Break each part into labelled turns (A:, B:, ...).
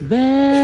A: A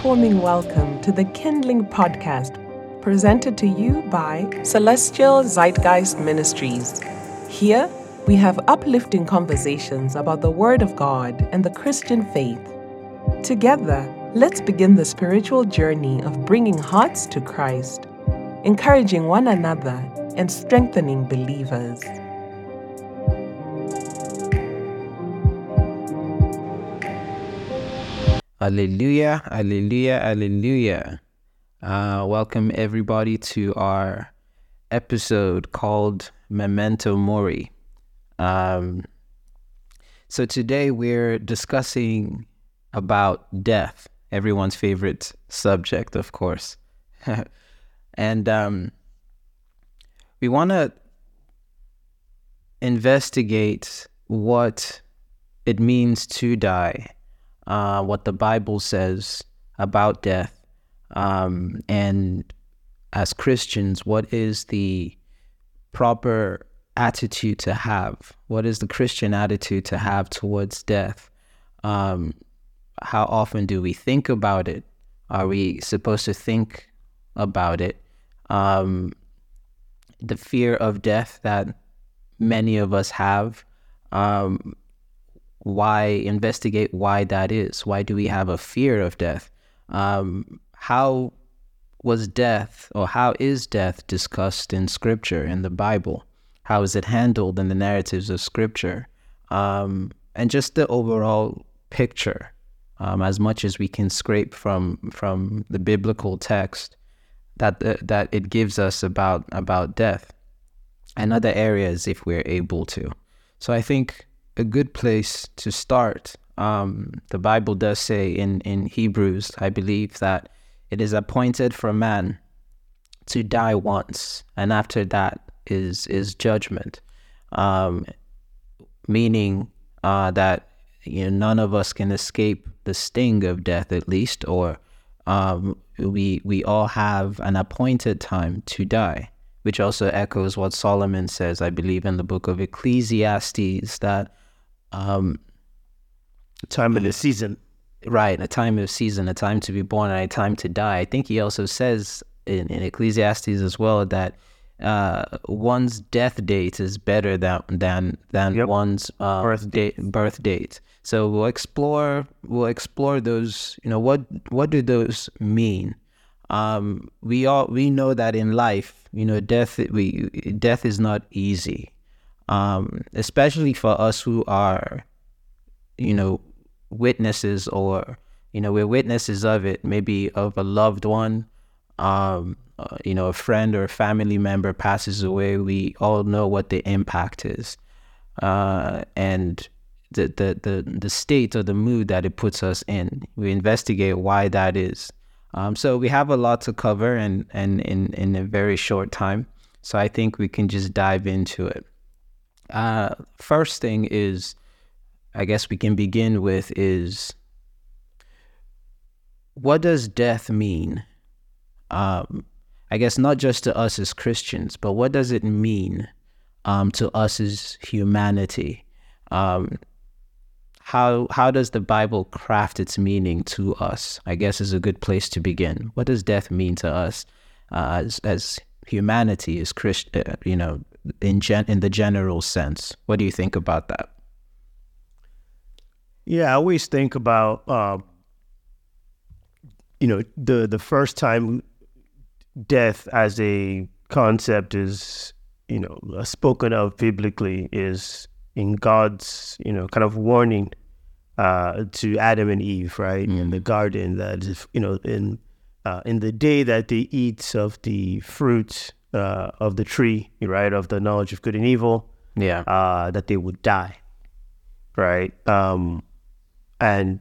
A: heartwarming welcome to the Kindling Podcast, presented to you by Celestial Zeitgeist Ministries. Here, we have uplifting conversations about the Word of God and the Christian faith. Together, let's begin the spiritual journey of bringing hearts to Christ, encouraging one another, and strengthening believers.
B: Hallelujah, hallelujah, hallelujah. Uh, welcome everybody to our episode called Memento Mori. Um, so today we're discussing about death, everyone's favorite subject, of course. and um, we want to investigate what it means to die uh, what the Bible says about death. Um, and as Christians, what is the proper attitude to have? What is the Christian attitude to have towards death? Um, how often do we think about it? Are we supposed to think about it? Um, the fear of death that many of us have. Um, why investigate why that is. Why do we have a fear of death? Um, how was death or how is death discussed in Scripture in the Bible? How is it handled in the narratives of Scripture? Um, and just the overall picture, um, as much as we can scrape from from the biblical text that uh, that it gives us about about death and other areas if we're able to. So I think a good place to start. Um, the Bible does say in, in Hebrews, I believe, that it is appointed for man to die once, and after that is is judgment. Um, meaning uh, that you know none of us can escape the sting of death, at least, or um, we we all have an appointed time to die, which also echoes what Solomon says, I believe, in the book of Ecclesiastes, that um,
C: time of the season.
B: Right, a time of season, a time to be born, and a time to die. I think he also says in, in Ecclesiastes as well that uh, one's death date is better than than than yep. one's uh, birth date. Birth date. So we'll explore we'll explore those. You know what what do those mean? Um, we all we know that in life, you know, death we death is not easy um, especially for us who are, you know, witnesses or, you know, we're witnesses of it, maybe of a loved one, um, uh, you know, a friend or a family member passes away, we all know what the impact is. Uh, and the, the, the, the state or the mood that it puts us in. We investigate why that is. Um, so we have a lot to cover and, and in, in a very short time. So I think we can just dive into it. Uh, first thing is, I guess we can begin with is what does death mean? Um, I guess not just to us as Christians, but what does it mean um, to us as humanity? Um, how how does the Bible craft its meaning to us? I guess is a good place to begin. What does death mean to us uh, as, as humanity, as Christ, uh, you know, in gen- in the general sense? What do you think about that?
C: Yeah, I always think about um, you know the the first time death as a concept is you know spoken of biblically is in God's you know kind of warning uh, to Adam and Eve, right mm. in the garden. That if you know in uh, in the day that they eat of the fruit uh, of the tree, right, of the knowledge of good and evil,
B: yeah,
C: uh, that they would die, right, um, and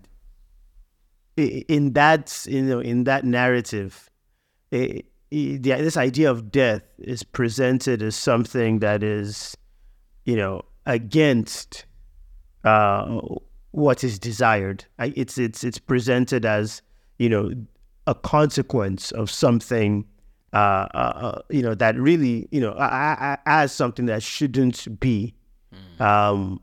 C: in that you know in that narrative, it, it, this idea of death is presented as something that is, you know, against uh, what is desired. It's it's it's presented as you know a consequence of something. Uh, uh, uh you know that really you know I, I, as something that shouldn't be, mm. um,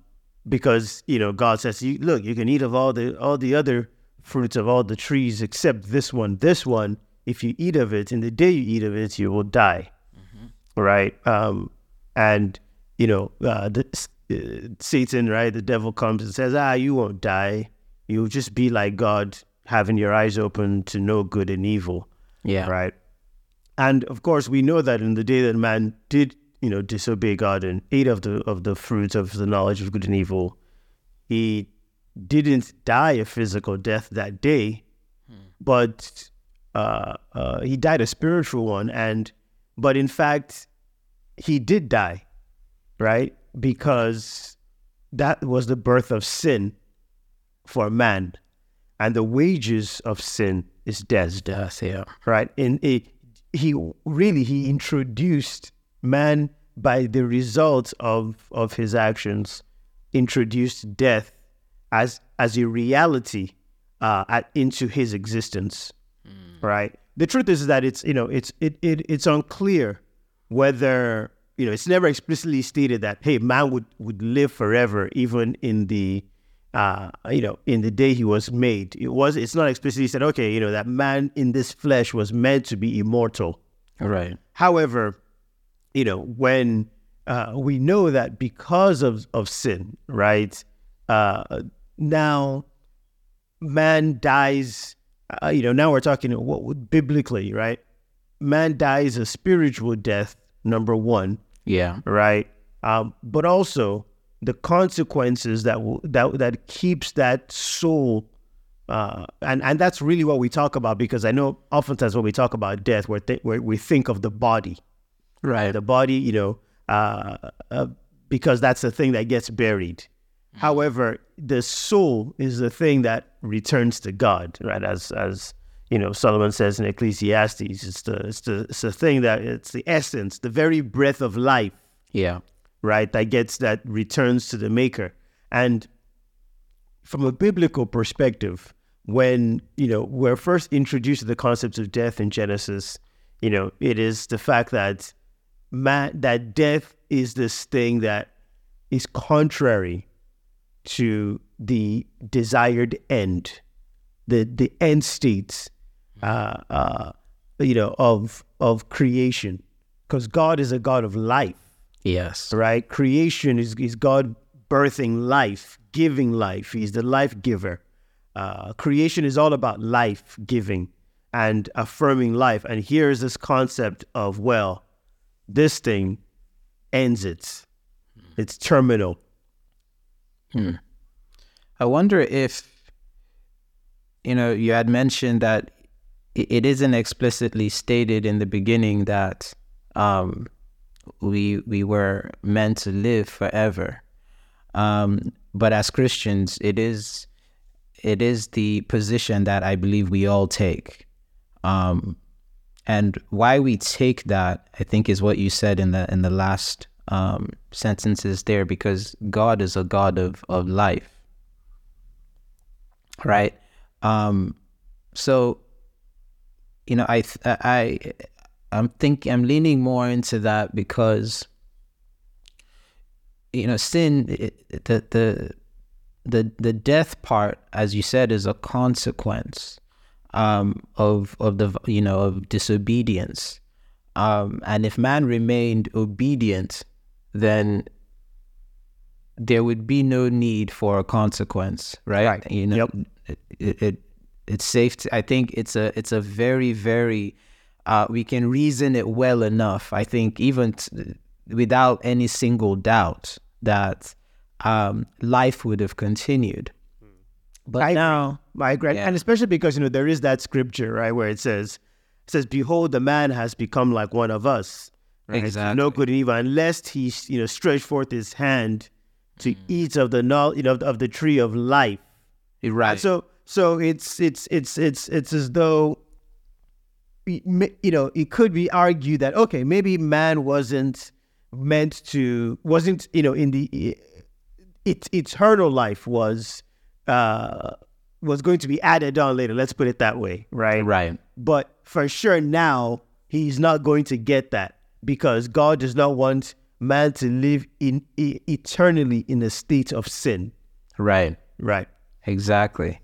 C: because you know God says, you, "Look, you can eat of all the all the other fruits of all the trees except this one. This one, if you eat of it, in the day you eat of it, you will die." Mm-hmm. Right? Um, and you know, uh, the, uh, Satan, right? The devil comes and says, "Ah, you won't die. You'll just be like God, having your eyes open to know good and evil."
B: Yeah.
C: Right. And of course, we know that in the day that man did, you know, disobey God and ate of the of the fruits of the knowledge of good and evil, he didn't die a physical death that day, hmm. but uh, uh, he died a spiritual one. And but in fact, he did die, right? because that was the birth of sin for man. And the wages of sin is death.
B: Death, yeah.
C: Right? And it, he really he introduced man by the results of of his actions, introduced death as as a reality uh, at, into his existence. Mm. Right? The truth is that it's you know it's it, it it's unclear whether you know, it's never explicitly stated that hey, man would would live forever, even in the uh, you know, in the day he was made. It was it's not explicitly said, okay, you know, that man in this flesh was meant to be immortal.
B: Right.
C: However, you know, when uh, we know that because of, of sin, right? Uh, now man dies, uh, you know, now we're talking what biblically, right? Man dies a spiritual death, number one.
B: Yeah.
C: Right. Um, but also the consequences that will, that that keeps that soul. Uh, and and that's really what we talk about because I know oftentimes when we talk about death, we th- we think of the body,
B: right?
C: The body, you know, uh, uh, because that's the thing that gets buried. Mm-hmm. However, the soul is the thing that returns to God, right? As as you know, Solomon says in Ecclesiastes, it's the it's the it's the thing that it's the essence, the very breath of life.
B: Yeah.
C: Right. That gets that returns to the maker. And from a biblical perspective, when, you know, we're first introduced to the concept of death in Genesis, you know, it is the fact that man that death is this thing that is contrary to the desired end, the the end states uh, uh, you know, of of creation, because God is a God of life.
B: Yes.
C: Right. Creation is is God birthing life, giving life. He's the life giver. Uh, creation is all about life giving and affirming life. And here's this concept of well, this thing ends it. It's terminal.
B: Hmm. I wonder if you know you had mentioned that it isn't explicitly stated in the beginning that um, we we were meant to live forever. Um, but as Christians, it is it is the position that I believe we all take. Um, And why we take that, I think, is what you said in the in the last um, sentences there, because God is a God of of life, right? Um, so, you know, I I I'm thinking I'm leaning more into that because you know sin it, the the the the death part, as you said, is a consequence um, of of the you know of disobedience. Um, and if man remained obedient, then there would be no need for a consequence, right?
C: Right.
B: You know,
C: Yep.
B: it, it, it it's safe. To, I think it's a it's a very very uh, we can reason it well enough. I think even t- without any single doubt that um, life would have continued. But
C: I
B: now,
C: I agree.
B: Yeah.
C: And especially because, you know, there is that scripture, right, where it says, it says, Behold, the man has become like one of us. Right?
B: Exactly.
C: Know good and evil, unless he, you know, stretch forth his hand to
B: Mm.
C: eat of the you know, of the tree of life.
B: right.
C: So so it's it's it's it's it's as though you know it could be argued that okay maybe man wasn't meant to wasn't you know in the it, eternal life was uh was going to be added on later let's put it that way right
B: right.
C: but for sure now he's not going to get that because God does not want man to live in e- eternally in a state of sin
B: Right.
C: right
B: Exactly.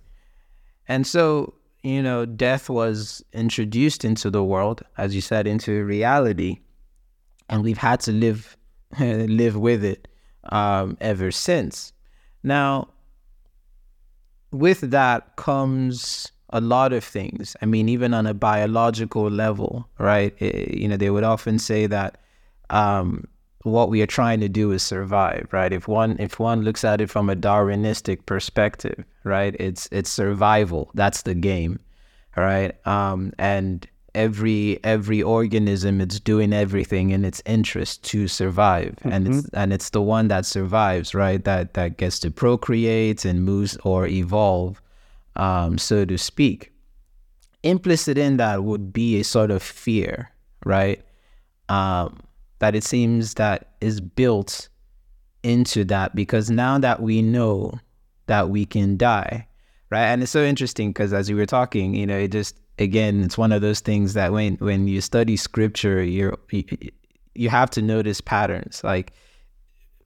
B: And so, you know, death was introduced into the world, as you said, into reality, and we've had to live live with it um, ever since. Now, with that comes a lot of things. I mean, even on a biological level, right? Eh, you know, they would often say that um, what we are trying to do is survive, right? If one if one looks at it from a Darwinistic perspective, right, it's it's survival. That's the game, right? Um, and every every organism it's doing everything in its interest to survive, and it's and it's the one that survives, right? That that gets to procreate and moves or evolve, um, so to speak. Implicit in that would be a sort of fear, right? Um, that it seems that is built into that because now that we know that we can die, right? And it's so interesting because as you were talking, you know, it just again, it's one of those things that when when you study scripture, you're you, you have to notice patterns. Like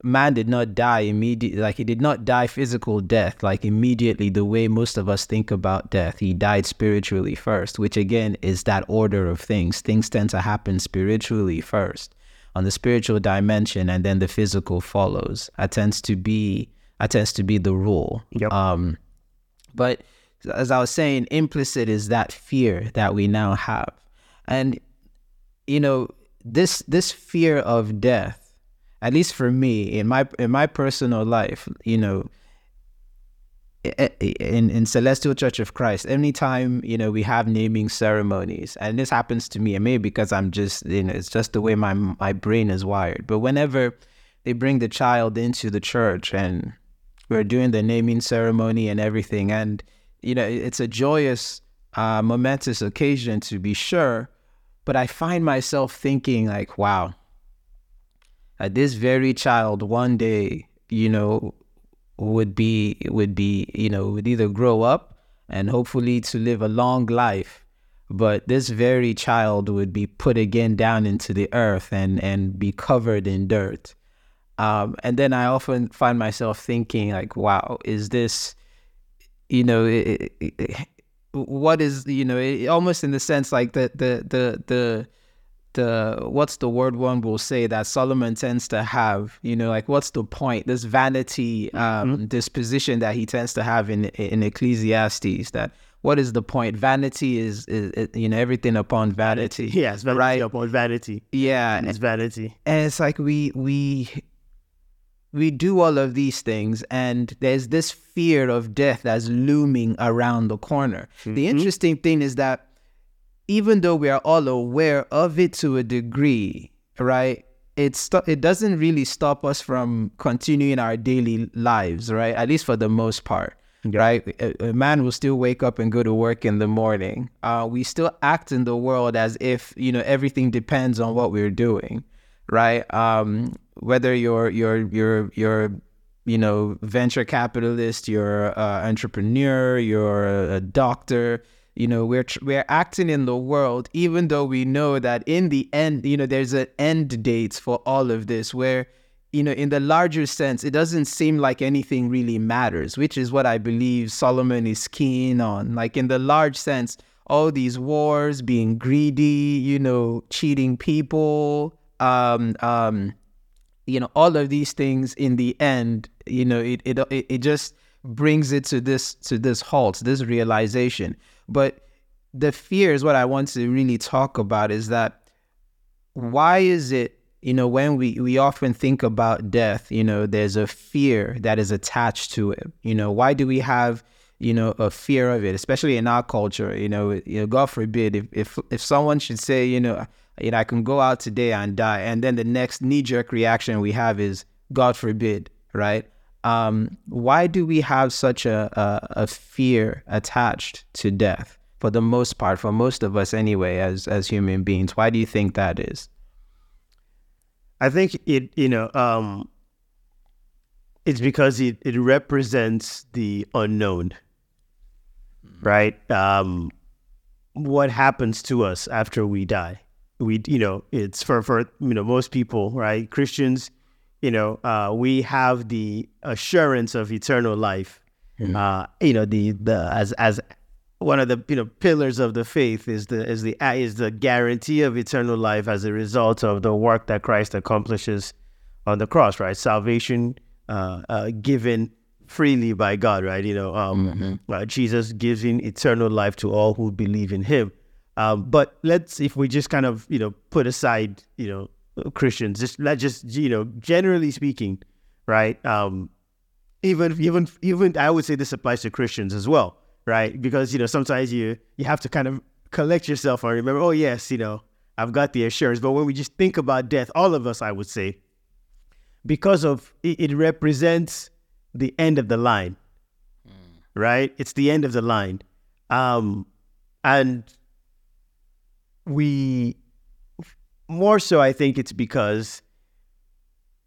B: man did not die immediately, like he did not die physical death, like immediately the way most of us think about death. He died spiritually first, which again is that order of things. Things tend to happen spiritually first on the spiritual dimension and then the physical follows. That tends to be that tends to be the rule.
C: Yep.
B: Um but as I was saying, implicit is that fear that we now have. And you know, this this fear of death, at least for me, in my in my personal life, you know, in in Celestial Church of Christ, anytime you know we have naming ceremonies, and this happens to me, and maybe because I'm just you know it's just the way my my brain is wired. But whenever they bring the child into the church and we're doing the naming ceremony and everything, and you know it's a joyous, uh, momentous occasion to be sure. But I find myself thinking like, wow, uh, this very child one day, you know, would be would be you know would either grow up and hopefully to live a long life but this very child would be put again down into the earth and and be covered in dirt. Um, and then i often find myself thinking like wow is this you know i i i what is you know it, almost in the sense like the the the the the what's the word one will say that Solomon tends to have, you know, like what's the point? This vanity um, disposition that he tends to have in in Ecclesiastes. That what is the point? Vanity is, is, is you know everything upon vanity.
C: yes vanity
B: Right.
C: upon vanity
B: Yeah,
C: it's vanity
B: and it's like we we we do all of these things and there's this fear of death that's looming around the corner the interesting thing is that even though we are all aware of it to a degree right it it doesn't really stop us from continuing our daily lives right at least for the most part right? A, a man will still wake up and go to work in the morning. Uh, we still act in the world as if you know everything depends on what we're doing, right? Um, whether you're you're you're you're you know venture capitalist, you're an entrepreneur, you're a doctor. You know we're we're acting in the world, even though we know that in the end, you know, there's an end date for all of this, where you know, in the larger sense, it doesn't seem like anything really matters, which is what I believe Solomon is keen on. Like, in the large sense, all these wars, being greedy, you know, cheating people, um, um, you know, all of these things in the end, you know, it, it, it just brings it to this, to this halt, this realization. But the fear is what I want to really talk about is that why is it you know, when we, we often think about death, you know, there's a fear that is attached to it. You know, why do we have, you know, a fear of it, especially in our culture? You know, you know God forbid, if, if, if someone should say, you know, you know, I can go out today and die, and then the next knee jerk reaction we have is, God forbid, right? Um, why do we have such a, a, a fear attached to death? For the most part, for most of us anyway, as as human beings, why do you think that is?
C: I think it, you know, um, it's because it, it represents the unknown, right? Um, what happens to us after we die? We, you know, it's for, for, you know, most people, right? Christians, you know, uh, we have the assurance of eternal life. Mm-hmm. Uh, you know, the, the, as, as one of the you know pillars of the faith is the is the is the guarantee of eternal life as a result of the work that Christ accomplishes on the cross, right? Salvation uh, uh, given freely by God, right? You know, um, mm-hmm. uh, Jesus giving eternal life to all who believe in Him. Um, but let's, if we just kind of you know put aside you know Christians, just let just you know generally speaking, right? Um, even even even I would say this applies to Christians as well right? Because you know sometimes you you have to kind of collect yourself and remember, oh yes, you know I've got the assurance. But when we just think about death, all of us, I would say, because of it, it represents the end of the line, mm. right? It's the end of the line, um, and we more so. I think it's because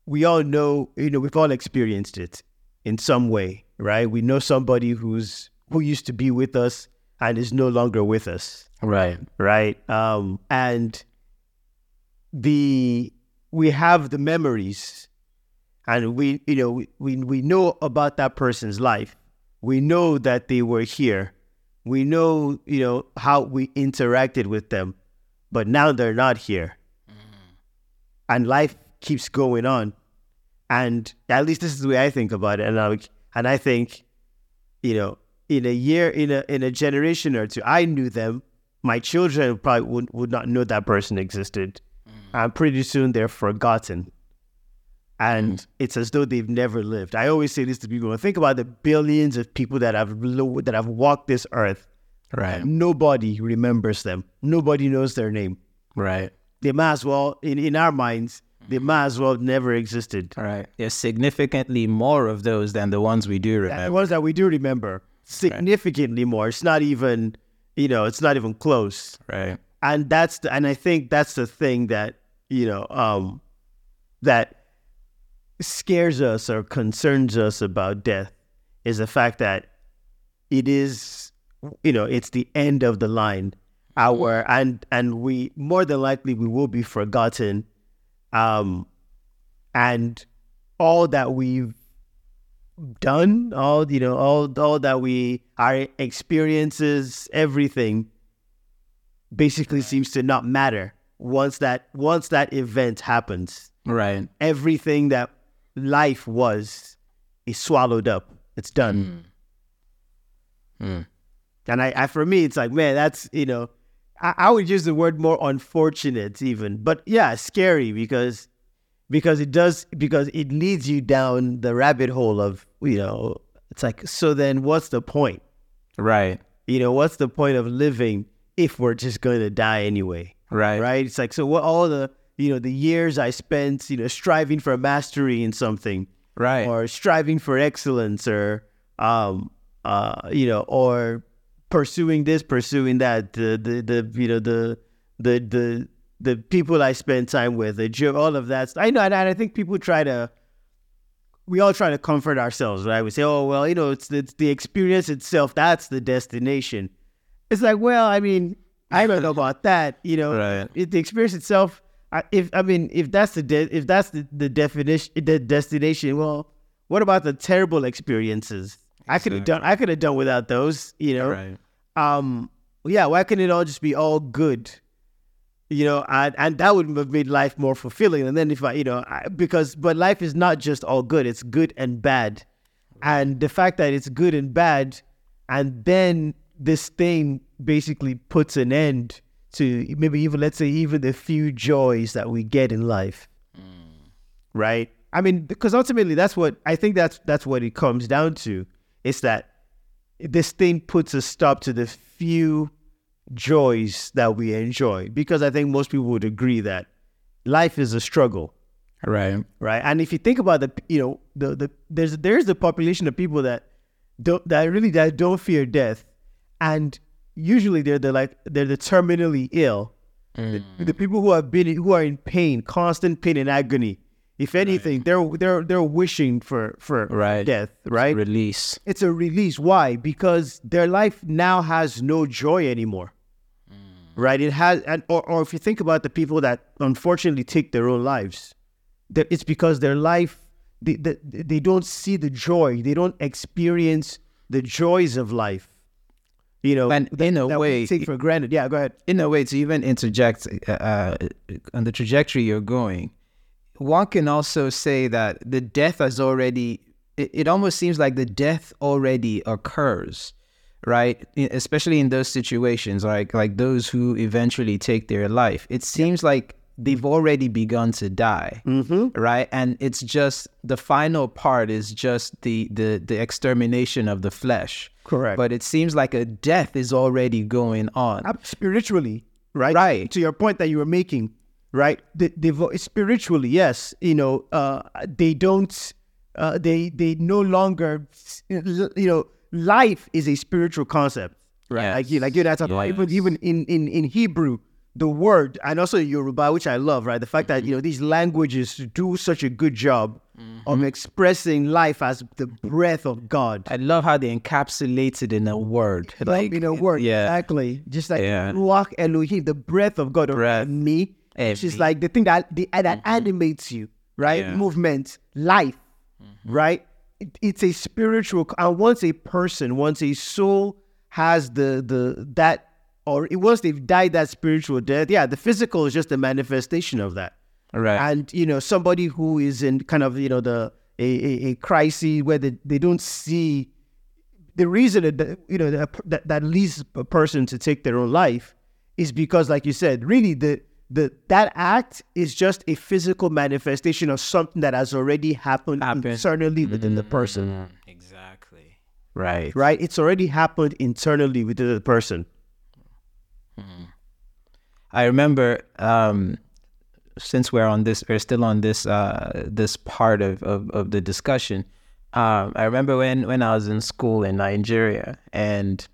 C: we all know, you know, we've all experienced it in some way, right? We know somebody who's who used to be with us and is no longer with us.
B: Right.
C: Right. Um, and the we have the memories and we you know we, we know about that person's life. We know that they were here. We know, you know, how we interacted with them, but now they're not here. And life keeps going on. And at least this is the way I think about it. And I, and I think, you know, in a year, in a in a generation or two, I knew them. My children probably would, would not know that person existed. Mm. And pretty soon they're forgotten. And mm. it's as though they've never lived. I always say this to people: think about the billions of people that have that have walked this earth.
B: Right.
C: Nobody remembers them. Nobody knows their name.
B: Right.
C: They might as well, in, in our minds, they might as well never existed.
B: All right. There's significantly more of those than the ones we do remember.
C: The ones that we do remember significantly right. more. It's not even, you know, it's not even close.
B: Right.
C: And that's the, and I think that's the thing that, you know, um, that scares us or concerns us about death is the fact that it is, you know, it's the end of the line. Our and and we more than likely we will be forgotten, um, and all that we've done, all you know, all all that we our experiences, everything basically seems to not matter once that once that event happens.
B: Right.
C: Everything that life was is swallowed up. It's done. Mm. Mm. And I, I, for me, it's like, man, that's you know, I, I would use the word more unfortunate even, but yeah, scary because because it does because it leads you down the rabbit hole of you know it's like so then what's the point?
B: Right.
C: You know what's the point of living if we're just going to die anyway?
B: Right.
C: Right? It's like so what all the you know the years i spent you know striving for mastery in something
B: right.
C: or striving for excellence or um uh, you know, or pursuing this, pursuing that, the the, the you know the the the the people I spend time with, the gym, all of that. I know, and I think people try to. We all try to comfort ourselves, right? We say, "Oh, well, you know, it's it's the experience itself. That's the destination." It's like, well, I mean, I don't know about that. You know,
B: Right.
C: It, the experience itself. I, if I mean, if that's the de- if that's the, the definition, the destination. Well, what about the terrible experiences? I could have done. I could have done without those. You know.
B: Right.
C: Um. Yeah. Why couldn't it all just be all good? You know, and and that would have made life more fulfilling. And then if I, you know, I, because but life is not just all good; it's good and bad. And the fact that it's good and bad, and then this thing basically puts an end to maybe even let's say even the few joys that we get in life right i mean because ultimately that's what i think that's that's what it comes down to is that this thing puts a stop to the few joys that we enjoy because i think most people would agree that life is a struggle
B: Right.
C: right? And if you think about the, you know, the the there's there's the population of people that don't that really that don't fear death, and usually they're the like they're the terminally ill, the, mm. the people who have been who are in pain, constant pain and agony. If anything, they're they're they're wishing for for
B: Right.
C: death, right?
B: Release.
C: it's a release. Why? Because their life now has no joy anymore. Right? It has, and or, or if you think about the people that unfortunately take their own lives, that it's because their life they, they, they don't see the joy, they don't experience the joys of life. You know,
B: And in a
C: that
B: way,
C: take for granted. Yeah, go ahead.
B: in a way, to even interject uh, uh, on the trajectory you're going, one can also say that the death has already, it, it almost seems like the death already occurs, right? Especially in those situations, like like those who eventually take their life. It seems like they've already begun to die, mm-hmm. right? And it's just the final part is just the the the extermination of the flesh.
C: Correct.
B: But it seems like a death is already going on.
C: Spiritually, right?
B: Right.
C: To your point that you were making, right? The, the vo- spiritually, yes. You know, uh, they don't. Uh, they they no longer. You know, life is a spiritual concept, right? Like you, like you. That's
B: Yes.
C: even even in in in Hebrew. The word and also Yoruba, which I love, right? The fact that you know these languages do such a good job of expressing life as the breath of God.
B: I love how they encapsulate it in a word.
C: Like in a word,
B: yeah.
C: exactly. Just like
B: Yeah.
C: Ruach Elohim, the breath of God,
B: Breath.
C: me, which is like the thing that the, that mm-hmm. animates you, right?
B: Yeah.
C: Movement, life, mm-hmm. right? It, it's a spiritual, and once a person, once a soul has the the that, or it once they've died that spiritual death, yeah, the physical is just a manifestation of that
B: Right.
C: and you know somebody who is in kind of you know the a, a, a crisis where they, they don't see the reason that you know that, that that leads a person to take their own life is because like you said really the the that act is just a physical manifestation of something that has already happened,
B: Happened.
C: internally within the person
B: exactly. Right.
C: right it's already happened internally within the person
B: I remember um, since we're on this, we're still on this uh, this part of, of, of the discussion. Um, I remember when, when I was in school in Nigeria and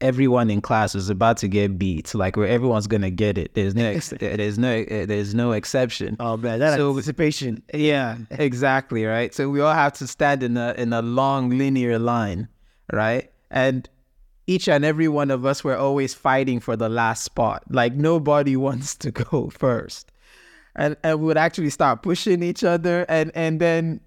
B: everyone in class was about to get beat, like where everyone's gonna get it. There's no ex- there's no there's no exception.
C: oh man that
B: So-
C: anticipation
B: Yeah, exactly, right? So we all have to stand in a in a long linear line, right? And each and every one of us were always fighting for the last spot. Like nobody wants to go first. And and we would actually start pushing each other and and then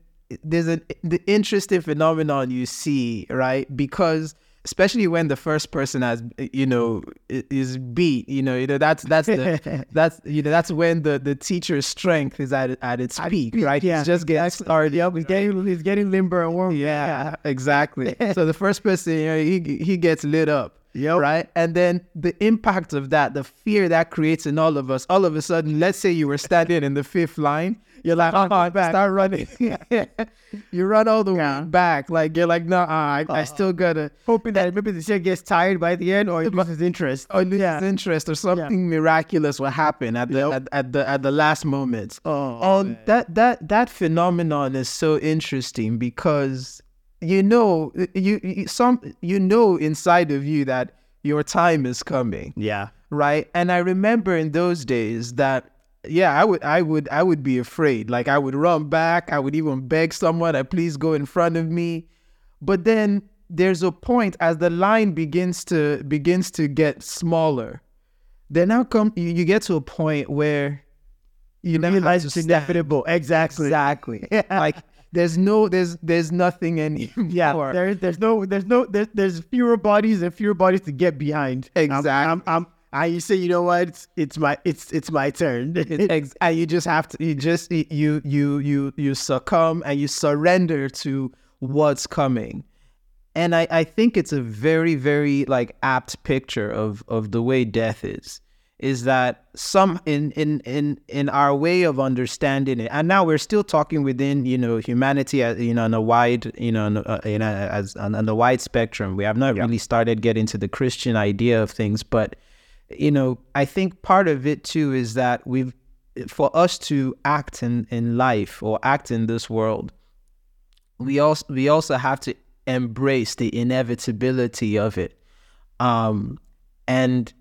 B: there's an the interesting phenomenon you see, right? Because especially when the first person has you know is beat, you know, you know that's that's the that's you know that's when the the teacher's strength is at at its peak, right?
C: yeah
B: He's just getting started.
C: yeah he's getting he's getting limber and warm
B: Yeah, exactly. so the first person, you know, he he gets lit up.
C: Yep.
B: Right. And then the impact of that, the fear that creates in all of us, all of a sudden, let's say you were standing in the fifth line, you're like, oh, start running. you run all the way back. Like, you're like, no, I, I still gotta,
C: hoping that maybe the shit gets tired by the end or it loses interest.
B: or lose interest or something miraculous will happen at the, at, at the, at the last moment.
C: Oh,
B: um, that that that phenomenon is so interesting because you know you, you some you know inside of you that your time is coming
C: Yeah.
B: right and i remember in those days that yeah i would i would i would be afraid like i would run back i would even beg someone to please go in front of me but then there's a point as the line begins to begins to get smaller then now come you, you get to a point where you
C: Realize it's inevitable. Exactly.
B: exactly like there's no there's there's nothing anymore
C: Yeah, there, there's no, there's no, there's, there's fewer bodies and fewer bodies to get behind. I'm-
B: Exactly.
C: I'm, I'm, I you say, you know what? It's, it's my, it's, it's my turn.
B: And you just have to you just you you you you succumb and you surrender to what's coming and i i think it's a very very like apt picture of of the way death is is that some in in in in our way of understanding it and now we're still talking within you know humanity as you know on a wide you know on, uh, you know as on, on the wide spectrum we have not really started getting to the christian idea of things but you know i think part of it too is that we've for us to act in in life or act in this world we also we also have to embrace the inevitability of it. Um and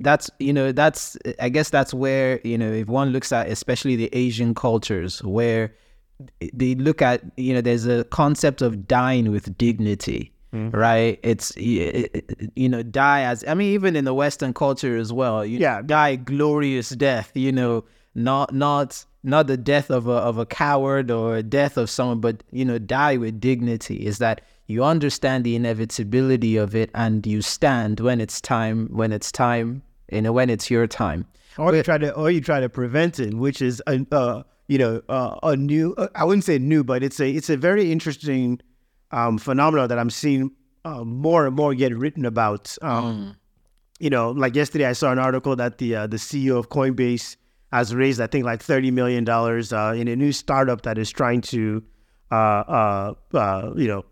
B: that's you know that's i guess that's where you know if one looks at especially the asian cultures where they look at you know there's a concept of dying with dignity right it's you know die as i mean even in the western culture as well you
C: Yeah.
B: die glorious death you know not not not the death of a of a coward or a death of someone but you know die with dignity is that you understand the inevitability of it and you stand when it's time when it's time you know when it's your time
C: or you try to, or you try to prevent it, which is a, uh, you know, uh, a new. Uh, I wouldn't say new, but it's a, it's a very interesting um, phenomenon that I'm seeing uh, more and more get written about. Um, You know, like yesterday, I saw an article that the uh, the CEO of Coinbase has raised, I think, like thirty million dollars uh, in a new startup that is trying to, uh, uh, uh, you know,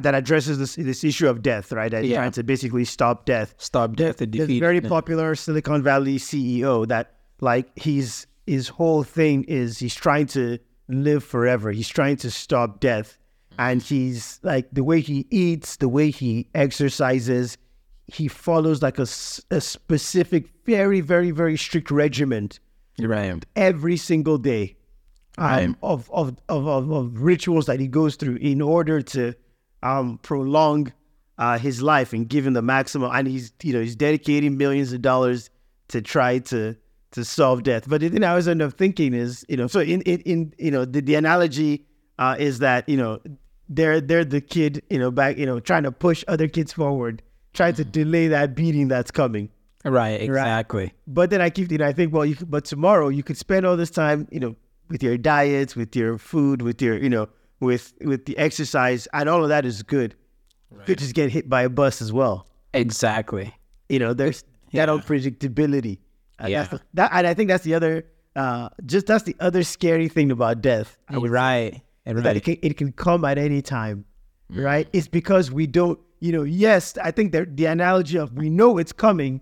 C: that addresses this this issue of death, right? That
B: Yeah.
C: trying to basically stop death
B: stop death and
C: this
B: defeat
C: very popular Silicon Valley CEO that like he's his whole thing is he's trying to live forever. He's trying to stop death. And he's like the way he eats, the way he exercises, he follows like a, a specific, very, very, very strict regimen
B: right
C: every single day um, of, of, of, of, of rituals that he goes through in order to um, prolong uh, his life and give him the maximum. And he's, you know, he's dedicating millions of dollars to try to to solve death. But the thing I always end up thinking is, you know, so in in, in you know, the, the analogy uh, is that you know they're they're the kid, you know, back, you know, trying to push other kids forward, trying to delay that beating that's coming.
B: right exactly
C: But then I keep, you know, I think, well, you but tomorrow you could spend all this time, you know, with your diets, with your food, with your, you know, with with the exercise, and all of that is good. Could just get hit by a bus as well.
B: exactly
C: You know, there's that unpredictability. And
B: Yeah.
C: that's the- that, and I think that's the other, uh, just that's the other scary thing about death. I would
B: right and
C: that it can, it can come at any time,
B: Mm.
C: right? It's because we don't, you know, yes, I think that the analogy of we know it's coming,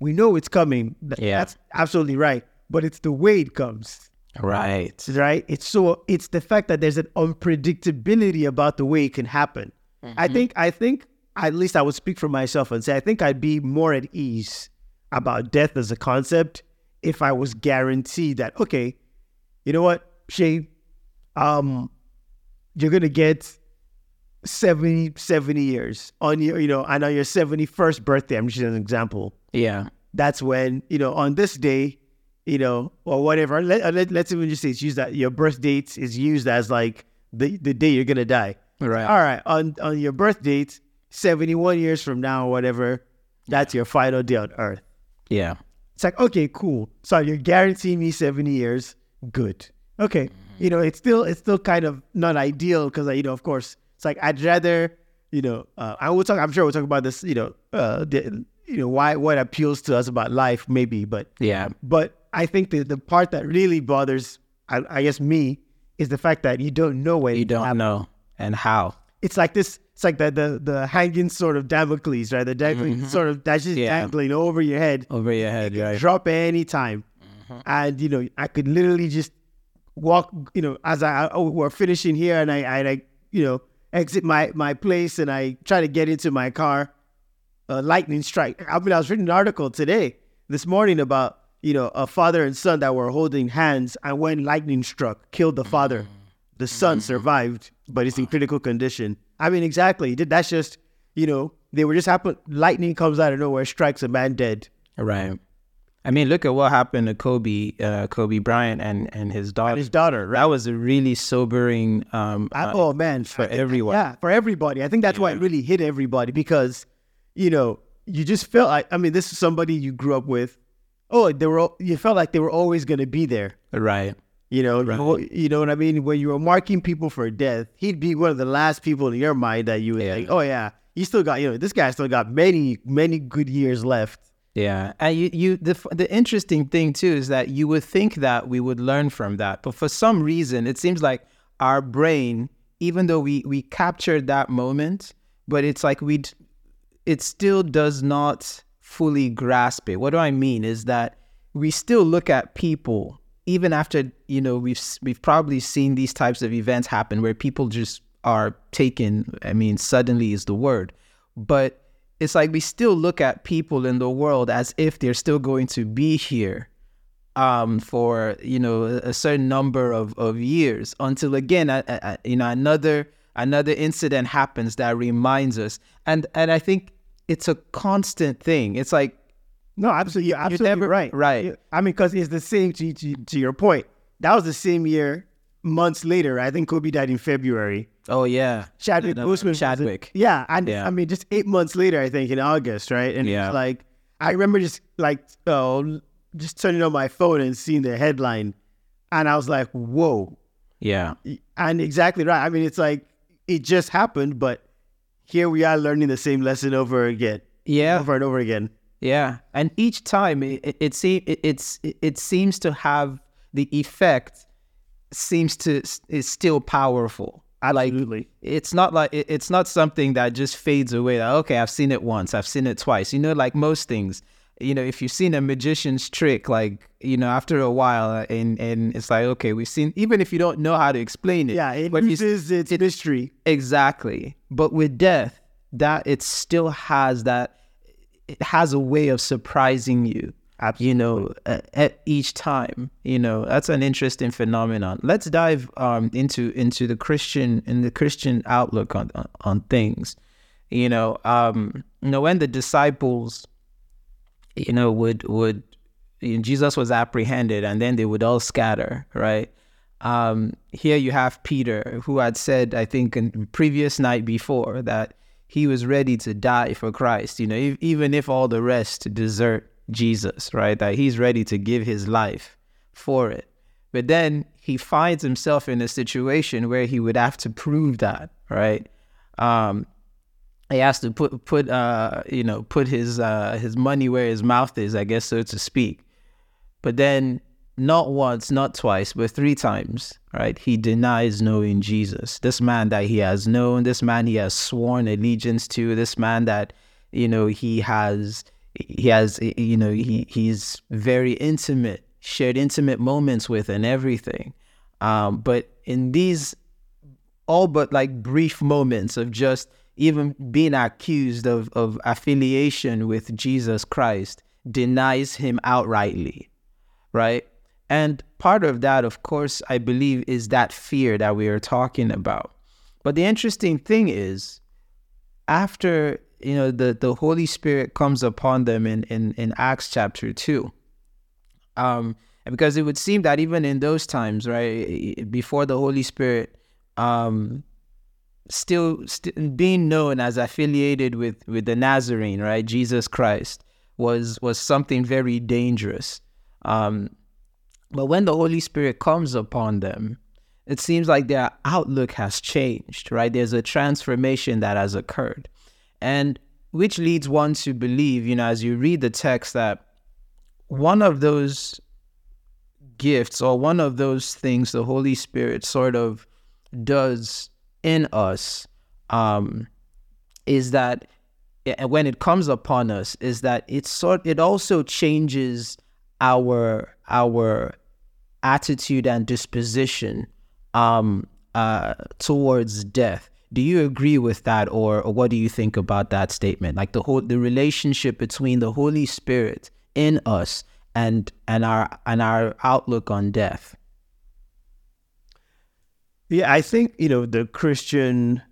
C: we know it's coming.
B: Yeah.
C: That's absolutely right. But it's the way it comes,
B: right
C: right? It's so, it's the fact that there's an unpredictability about the way it can happen. I think, I think, at least I would speak for myself and say, I think I'd be more at ease about death as a concept if I was guaranteed that, okay, you know what, Shay, um, you're gonna get 70, 70 years on your, you know, and on your 71st birthday, I'm just an example.
B: yeah
C: That's when, you know, on this day, you know, or whatever, let, uh, let, let's even just say it's used that your birth date is used as like the, the day you're gonna die.
B: Right.
C: All right. On on your birth date, 71 years from now or whatever, that's your final day on earth.
B: yeah
C: It's like, okay, cool. So you're guaranteeing me 70 years. Good. Okay. You know, it's still it's still kind of not ideal because you know, of course, it's like I'd rather, you know, uh, I will talk. I'm sure we'll talk about this. You know, uh, the, you know, why what appeals to us about life, maybe, but
B: yeah
C: but I think the the part that really bothers, I, I guess, me is the fact that you don't know when
B: you don't
C: happened.
B: know and how
C: It's like this. It's like the the the hanging sword of Damocles, right? The dangling sort of that's just
B: Yeah.
C: dangling over your head
B: over your head right
C: drop any time. And you know, I could literally just walk, you know, as I, I we're finishing here and I, I, I you know, exit my my place and I try to get into my car, a lightning strike. I mean, I was reading an article today, this morning about you know a father and son that were holding hands, and when lightning struck, killed the father. Mm-hmm. The son mm-hmm. survived, but he's in critical condition. I mean, exactly. That's just you know they were just happen. Lightning comes out of nowhere, strikes a man dead.
B: Right. I mean, look at what happened to Kobe, uh, Kobe Bryant, and and his daughter.
C: And his daughter, right?
B: That was a really sobering. Um,
C: I,
B: uh,
C: oh man,
B: for
C: I-
B: everyone.
C: Yeah, for everybody. I think that's why it really hit everybody because, you know, you just felt like I mean, this is somebody you grew up with. Oh, they were. You felt like they were always going to be there.
B: right.
C: You know, you know what I mean. When you were marking people for death, he'd be one of the last people in your mind that you would
B: Yeah.
C: think, oh yeah, he still got. You know, this guy still got many, many good years left.
B: Yeah, and you, you the the interesting thing too is that you would think that we would learn from that, but for some reason, it seems like our brain, even though we we captured that moment, but it's like we, it still does not fully grasp it. What do I mean is that we still look at people even after you know we've we've probably seen these types of events happen where people just are taken. I mean, suddenly is the word, but it's like we still look at people in the world as if they're still going to be here um, for you know a, certain number of, of years until again a- a- you know another another incident happens that reminds us and and I think it's a constant thing it's like
C: No, absolutely, you're absolutely
B: never-
C: right.
B: right.
C: I mean, because it's the same. To, to to your point, that was the same year. Months later, I think Kobe died in February.
B: Oh yeah
C: Chadwick
B: No,
C: Boseman.
B: Chadwick
C: Yeah, and
B: Yeah.
C: I mean, just eight months later, I think in August, right? And
B: Yeah.
C: it's like I remember just like oh, just turning on my phone and seeing the headline, and I was like, whoa.
B: yeah
C: And exactly right. I mean, it's like it just happened, but here we are learning the same lesson over again,
B: yeah
C: over and over again.
B: Yeah, and each time it it, it, se- it it's it, it seems to have the effect seems to is still powerful.
C: Absolutely.
B: Like it's not like it, it's not something that just fades away. Like okay, I've seen it once, I've seen it twice. You know, like most things. You know, if you've seen a magician's trick, like you know, after a while, uh, and and it's like okay, we've seen. Even if you don't know how to explain it,
C: yeah, it
B: if you-
C: its mystery.
B: Exactly. But with death, that it still has that it has a way of surprising you. You know, at, each time. You know, that's an interesting phenomenon. Let's dive um into into the Christian in the Christian outlook on on, on things. You know, um, you know, when the disciples, you know, would would you know, Jesus was apprehended and then they would all scatter, right? Um, here you have Peter, who had said, I think, in the previous night before that he was ready to die for Christ. You know, e- even if all the rest desert Jesus, right? That he's ready to give his life for it. But then he finds himself in a situation where he would have to prove that, right? Um, he has to put put uh you know put his uh his money where his mouth is, I guess so to speak. But then not once, not twice, but three times, right? He denies knowing Jesus. This man that he has known, this man he has sworn allegiance to, this man that you know he has he has you know he he's very intimate, shared intimate moments with and everything. Um, but in these all but like brief moments of just even being accused of, of affiliation with Jesus Christ denies him outrightly, right? And part of that, of course, I believe is that fear that we are talking about. But the interesting thing is, after you know the, the Holy Spirit comes upon them in, in, in Acts chapter two, um, because it would seem that even in those times, right, before the Holy Spirit, um, still st- being known as affiliated with with the Nazarene, right, Jesus Christ, was was something very dangerous. Um, but when the Holy Spirit comes upon them, it seems like their outlook has changed, right? There's a transformation that has occurred, and which leads one to believe, you know, as you read the text, that one of those gifts or one of those things the Holy Spirit sort of does in us um, is that eh, when it comes upon us is that it sort it also changes our our attitude and disposition um, uh, towards death. Do you agree with that, or, or what do you think about that statement? Like the whole the relationship between the Holy Spirit in us and and our and our outlook on death.
C: Yeah, I think you know the Christian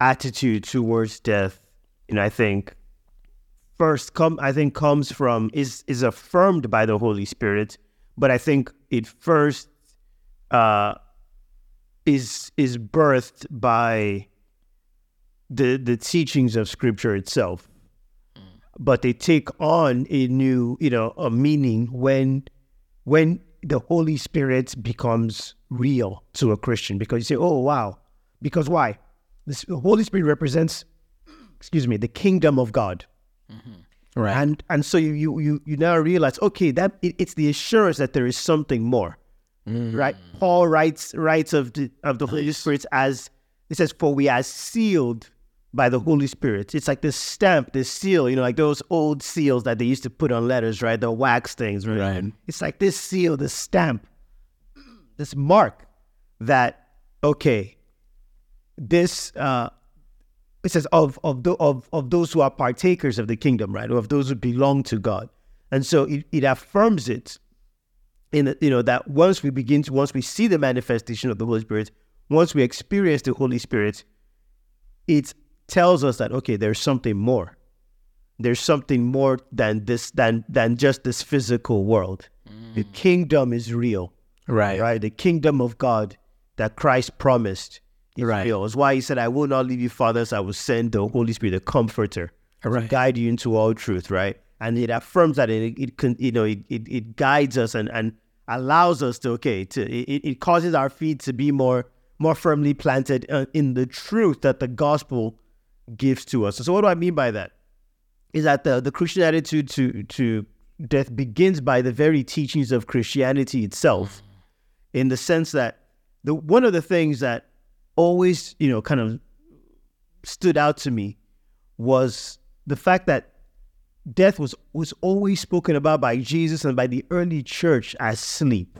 C: attitude towards death. You know, I think first come I think comes from is is affirmed by the Holy Spirit, but I think it first uh, is is birthed by the the teachings of Scripture itself. Mm. But they take on a new, you know, a meaning when when the Holy Spirit becomes real to a Christian because you say, "Oh, wow!" Because why? This, the Holy Spirit represents, excuse me, the kingdom of God, mm-hmm.
B: Right.
C: and and so you you you, you now realize, okay, that it, it's the assurance that there is something more, right? Paul writes writes of the of the Holy Spirit as it says, "For we are sealed." By the Holy Spirit, it's like this stamp, this seal, you know, like those old seals that they used to put on letters, right? The wax things, right?
B: Right.
C: It's like this seal, this stamp, this mark that okay, this uh, it says of of, the, of of those who are partakers of the kingdom, right? Or of those who belong to God, and so it, it affirms it in you know that once we begin to once we see the manifestation of the Holy Spirit, once we experience the Holy Spirit, it tells us that okay, there's something more. There's something more than this than than just this physical world. The mm. kingdom is real
B: right.
C: right? The kingdom of God that Christ promised is
B: Right.
C: real. That's why he said, I will not leave you fathers, I will send the Holy Spirit, the comforter, to guide you into all truth, right? And it affirms that it, it can, you know, it, it, it guides us and, and allows us to, okay, to it, it causes our feet to be more more firmly planted uh, in the truth that the gospel gives to us. So what do I mean by that? Is that the, the Christian attitude to to death begins by the very teachings of Christianity itself in the sense that the one of the things that always you know kind of stood out to me was the fact that death was was always spoken about by Jesus and by the early church as sleep.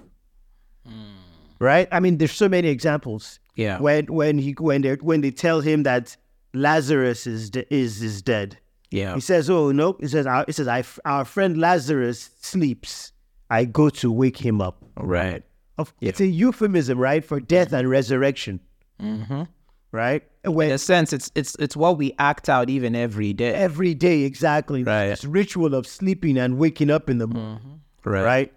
C: Right? I mean, there's so many examples.
B: Yeah.
C: When when he when they when they tell him that Lazarus is de- is is dead,
B: Yeah.
C: he says, "Oh no!" He says, "Our, he says, I, our friend Lazarus sleeps. I go to wake him up."
B: Right.
C: Of, It's a euphemism, right, for death and resurrection,
B: Mm-hmm.
C: Right?
B: In a sense, it's it's it's what we act out even every day.
C: every day, exactly,
B: Right.
C: this ritual of sleeping and waking up in the morning, mm-hmm.
B: Right.
C: right?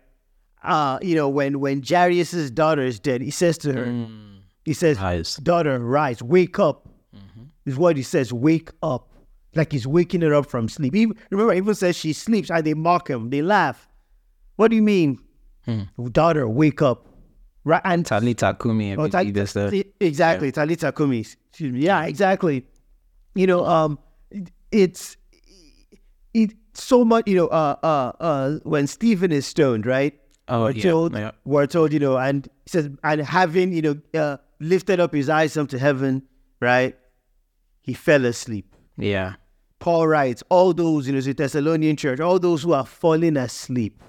C: Uh, you know, when when Jairus's daughter is dead, he says to her, mm. he says,
B: Rise.
C: "Daughter, rise, wake up." Mm-hmm. Is what he says, "Wake up," like he's waking her up from sleep. Even, remember, even says she sleeps, and they mock him, they laugh. What do you mean, hmm. daughter? Wake up, right? And
B: Talita Kumi.
C: Oh,
B: you
C: Tal-
B: see this, uh,
C: e- exactly, Talita Kumi. Excuse me. Yeah, exactly. You know, um, it- it's it so much. You know, uh, uh, uh, when Stephen is stoned, right?
B: Oh,
C: we're
B: yeah,
C: told,
B: yeah.
C: we're told, you know, and he says, and having, you know, uh, lifted up his eyes up to heaven, right? He fell asleep.
B: yeah.
C: Paul writes, all those, you know, the Thessalonian church, all those who are falling asleep,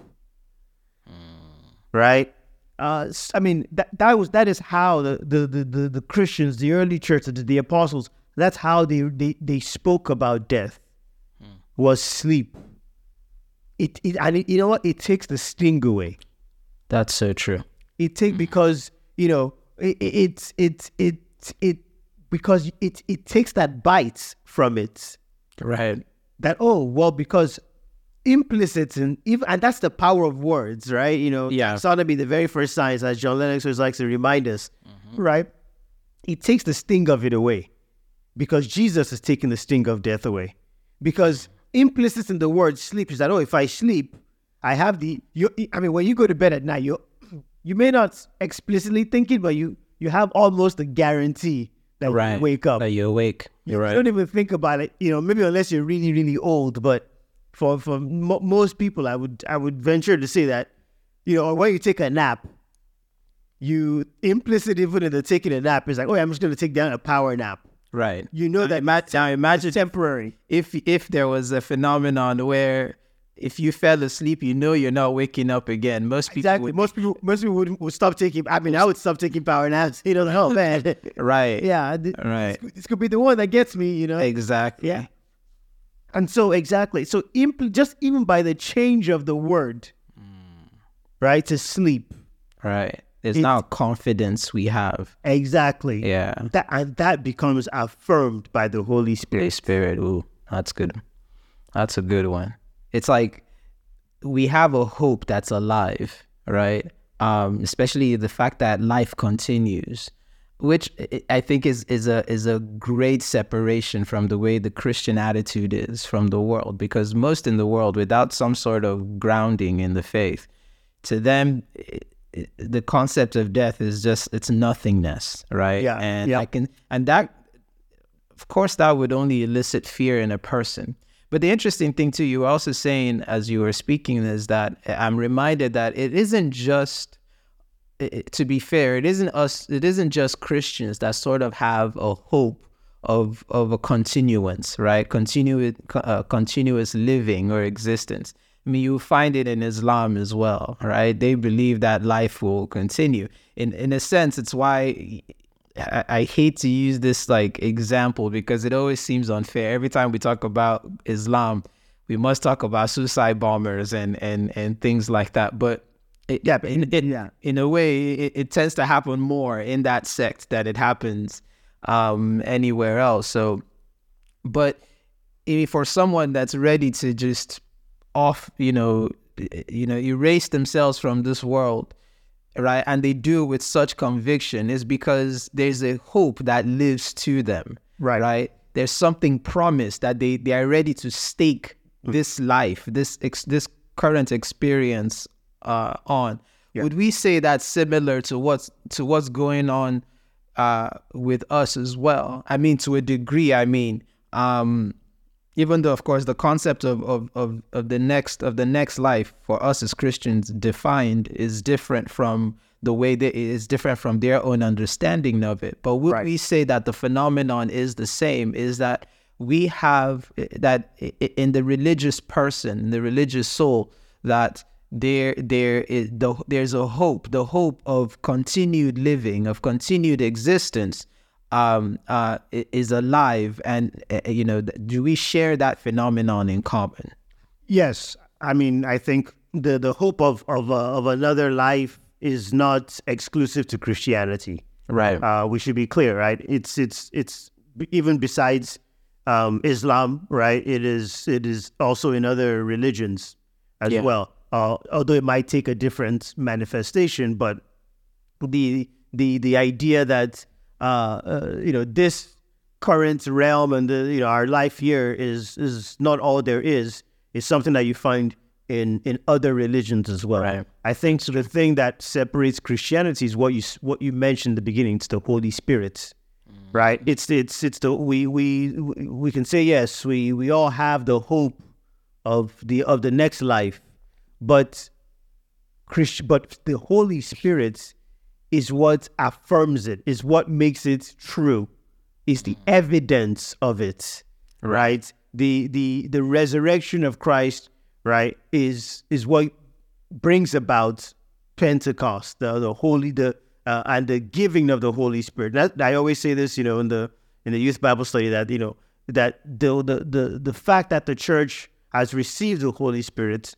C: right? Uh, I mean, that, that was that is how the the, the, the, the Christians, the early church, the, the apostles, that's how they, they, they spoke about death was sleep. It, it and it, you know what? It takes the sting away.
B: That's so true.
C: It takes because you know it, it it's it's it it because it it takes that bite from it
B: Right.
C: that oh well because implicit in even and that's the power of words right you know
B: Yeah.
C: taxonomy the very first science as john lennox always likes to remind us mm-hmm. right it takes the sting of it away because jesus is taking the sting of death away because implicit in the word sleep is that oh if i sleep i have the you i mean when you go to bed at night you you may not explicitly think it but you you have almost a guarantee that
B: Right.
C: you wake up
B: That you're awake. You're
C: you
B: right.
C: don't even think about it, you know. Maybe unless you're really, really old, but for for mo- most people, I would I would venture to say that, you know, when you take a nap, you implicit even in the taking a nap is like, oh, I'm just going to take down a power nap.
B: Right.
C: You know that
B: Ima- now imagine
C: temporary.
B: if if there was a phenomenon where if you fell asleep, you know you're not waking up again. Most people
C: Exactly.
B: would-
C: Most people, most people would, would stop taking. I mean, I would stop taking power naps. You know, like, oh man,
B: right.
C: yeah, th-
B: Right.
C: This, this could be the one that gets me. You know,
B: Exactly.
C: Yeah. And so exactly. So impl- just even by the change of the word, right, to sleep.
B: Right. It's
C: It-
B: now confidence we have.
C: Exactly.
B: Yeah.
C: That and that becomes affirmed by the Holy Spirit.
B: Holy Spirit. Ooh, that's good. That's a good one. It's like we have a hope that's alive, right? Um, especially the fact that life continues, which I- think is is a is a great separation from the way the Christian attitude is from the world. Because most in the world, without some sort of grounding in the faith, to them. i i the concept of death is just it's nothingness right
C: Yeah,
B: and
C: yeah.
B: i can and that of course that would only elicit fear in a person but the interesting thing too you were also saying as you were speaking is that eh, i'm reminded that it isn't just i- i- to be fair it isn't us it isn't just christians that sort of have a hope of of a continuance right continuous uh, continuous living or existence I mean, you find it in Islam as well, right? They believe that life will continue. In in a sense, it's why I, I hate to use this like example because it always seems unfair. Every time we talk about Islam, we must talk about suicide bombers and and and things like that. But it,
C: Yeah, but
B: in, in,
C: yeah.
B: in a way, it, it tends to happen more in that sect that it happens um, anywhere else. So, but for someone that's ready to just off, you know, you know, erase themselves from this world, right? And they do it with such conviction, is because there's a hope that lives to them,
C: Right.
B: Right? There's something promised that they they are ready to stake this life, this ex, this current experience uh, on. Would we say that's similar to what's to what's going on uh, with us as well? I mean, to a degree. I mean, um, even though of course the concept of, of, of, of the next of the next life for us as Christians defined is different from the way that it is different from their own understanding of it. But would
C: Right.
B: we say that the phenomenon is the same? Is that we have that i- i- in the religious person, in the religious soul, that there there is the there's a hope, the hope of continued living, of continued existence um, uh, is alive, and uh, you know, do we share that phenomenon in common?
C: Yes, I mean, I think the the hope of of uh, of another life is not exclusive to Christianity.
B: Right.
C: Uh, we should be clear, right? It's it's it's even besides um, Islam, right? It is it is also in other religions as
B: Yeah.
C: well. Uh, although it might take a different manifestation, but the the the idea that uh, uh, you know this current realm and the you know our life here is is not all there is is something that you find in in other religions as well.
B: Right.
C: I think so. The thing that separates Christianity is what you what you mentioned in the beginning. It's the Holy Spirit, right? It's it's it's the we we we can say yes. We we all have the hope of the of the next life, but Christ, but the Holy Spirit is what affirms it. Is what makes it true. Is the evidence of it, right? The the the resurrection of Christ, right? Is is what brings about Pentecost, the the holy the uh, and the giving of the Holy Spirit. That, I always say this, you know, in the in the youth Bible study that you know that the the the, the fact that the church has received the Holy Spirit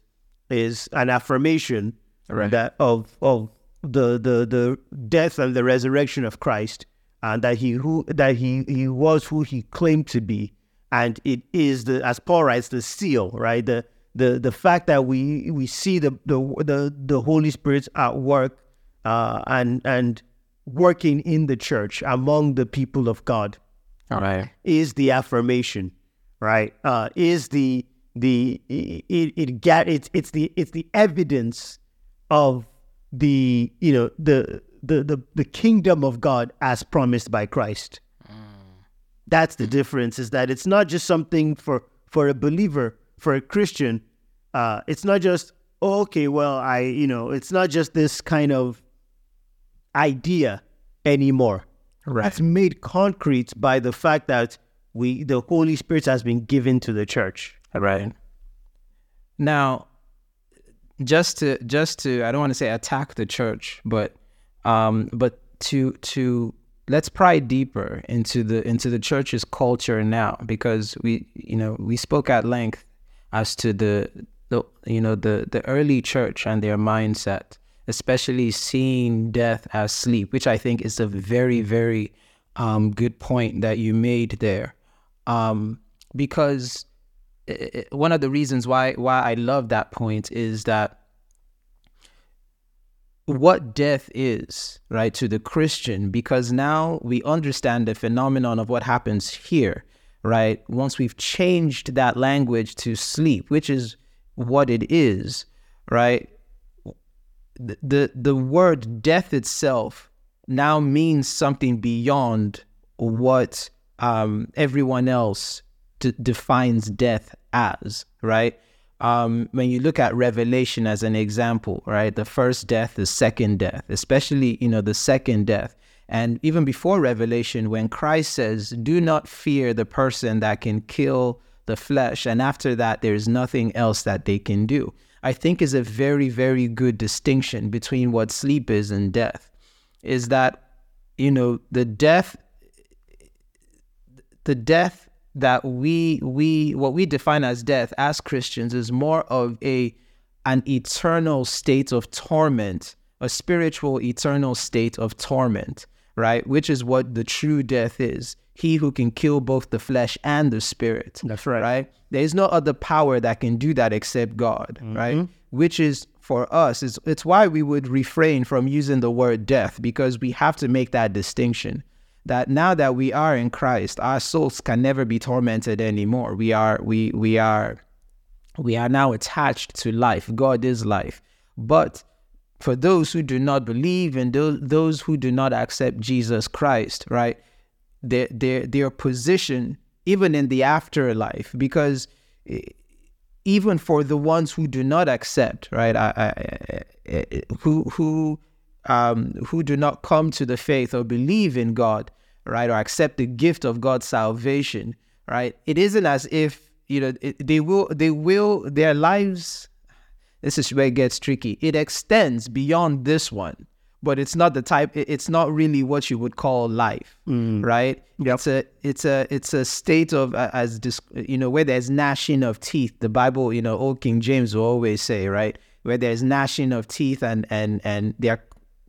C: is an affirmation
B: Right.
C: that of of the the the death and the resurrection of Christ, and that he who that he he was who he claimed to be, and it is the as Paul writes the seal, right? The the the fact that we we see the the the, the Holy Spirit at work, uh, and and working in the church among the people of God
B: All right.
C: is the affirmation, right? Uh, is the the it it get it's it's the it's the evidence of the you know the the the, the kingdom of God as promised by Christ. That's the difference. Is that it's not just something for for a believer, for a Christian. Uh, it's not just oh, okay. Well, I you know, it's not just this kind of idea anymore.
B: Right.
C: That's made concrete by the fact that we the Holy Spirit has been given to the church.
B: Right. Now, just to just to I don't want to say attack the church, but um, but to to let's pry deeper into the into the church's culture now because we you know we spoke at length as to the the you know the the early church and their mindset especially seeing death as sleep which i think is a very very um, good point that you made there um, because it, one of the reasons why why i love that point is that what death is, right, to the Christian, because now we understand the phenomenon of what happens here, right? Once we've changed that language to sleep, which is what it is, right? The, the, the word death itself now means something beyond what um, everyone else d- defines death as, right? um, when you look at Revelation as an example, right? The first death, the second death, especially, you know, the second death. And even before Revelation, when Christ says, do not fear the person that can kill the flesh, and after that, there's nothing else that they can do, I think is a very, very good distinction between what sleep is and death. Is that, you know, the death, the death that we we what we define as death as Christians is more of a an eternal state of torment, a spiritual eternal state of torment, right? Which is what the true death is. He who can kill both the flesh and the spirit.
C: That's right.
B: Right? There is no other power that can do that except God, mm-hmm. right? Which is for us, is it's why we would refrain from using the word death because we have to make that distinction that now that we are in Christ, our souls can never be tormented anymore. We are we we are we are now attached to life. God is life. But for those who do not believe and those, who do not accept Jesus Christ, right? Their their their position even in the afterlife because eh, even for the ones who do not accept, right? I, I, I, who who um, who do not come to the faith or believe in God, right, or accept the gift of God's salvation, right? It isn't as if you know it, they will they will their lives. This is where it gets tricky. It extends beyond this one, but it's not the type. It's not really what you would call life, mm. right? Yep. It's a it's a it's a state of uh, as you know where there's gnashing of teeth. The Bible, you know, Old King James will always say, right, where there's gnashing of teeth and and and they're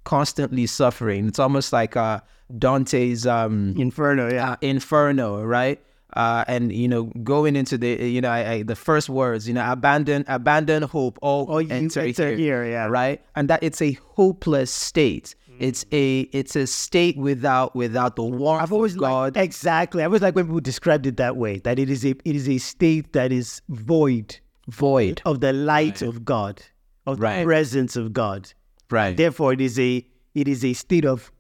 B: constantly suffering. It's almost like uh, Dante's um,
C: Inferno, yeah,
B: uh, Inferno, right? Uh, and you know, going into the you know, I, I, the first words, you know, abandon, abandon hope, all oh, enter, enter here,
C: here, yeah,
B: right? And that it's a hopeless state. Mm. It's a it's a state without without the warmth I've always of God.
C: Liked, exactly. I was like when people described it that way, that it is a it is a state that is void,
B: void
C: of the light right. of God, of right. the presence of God.
B: Right.
C: Therefore, it is a it is a state of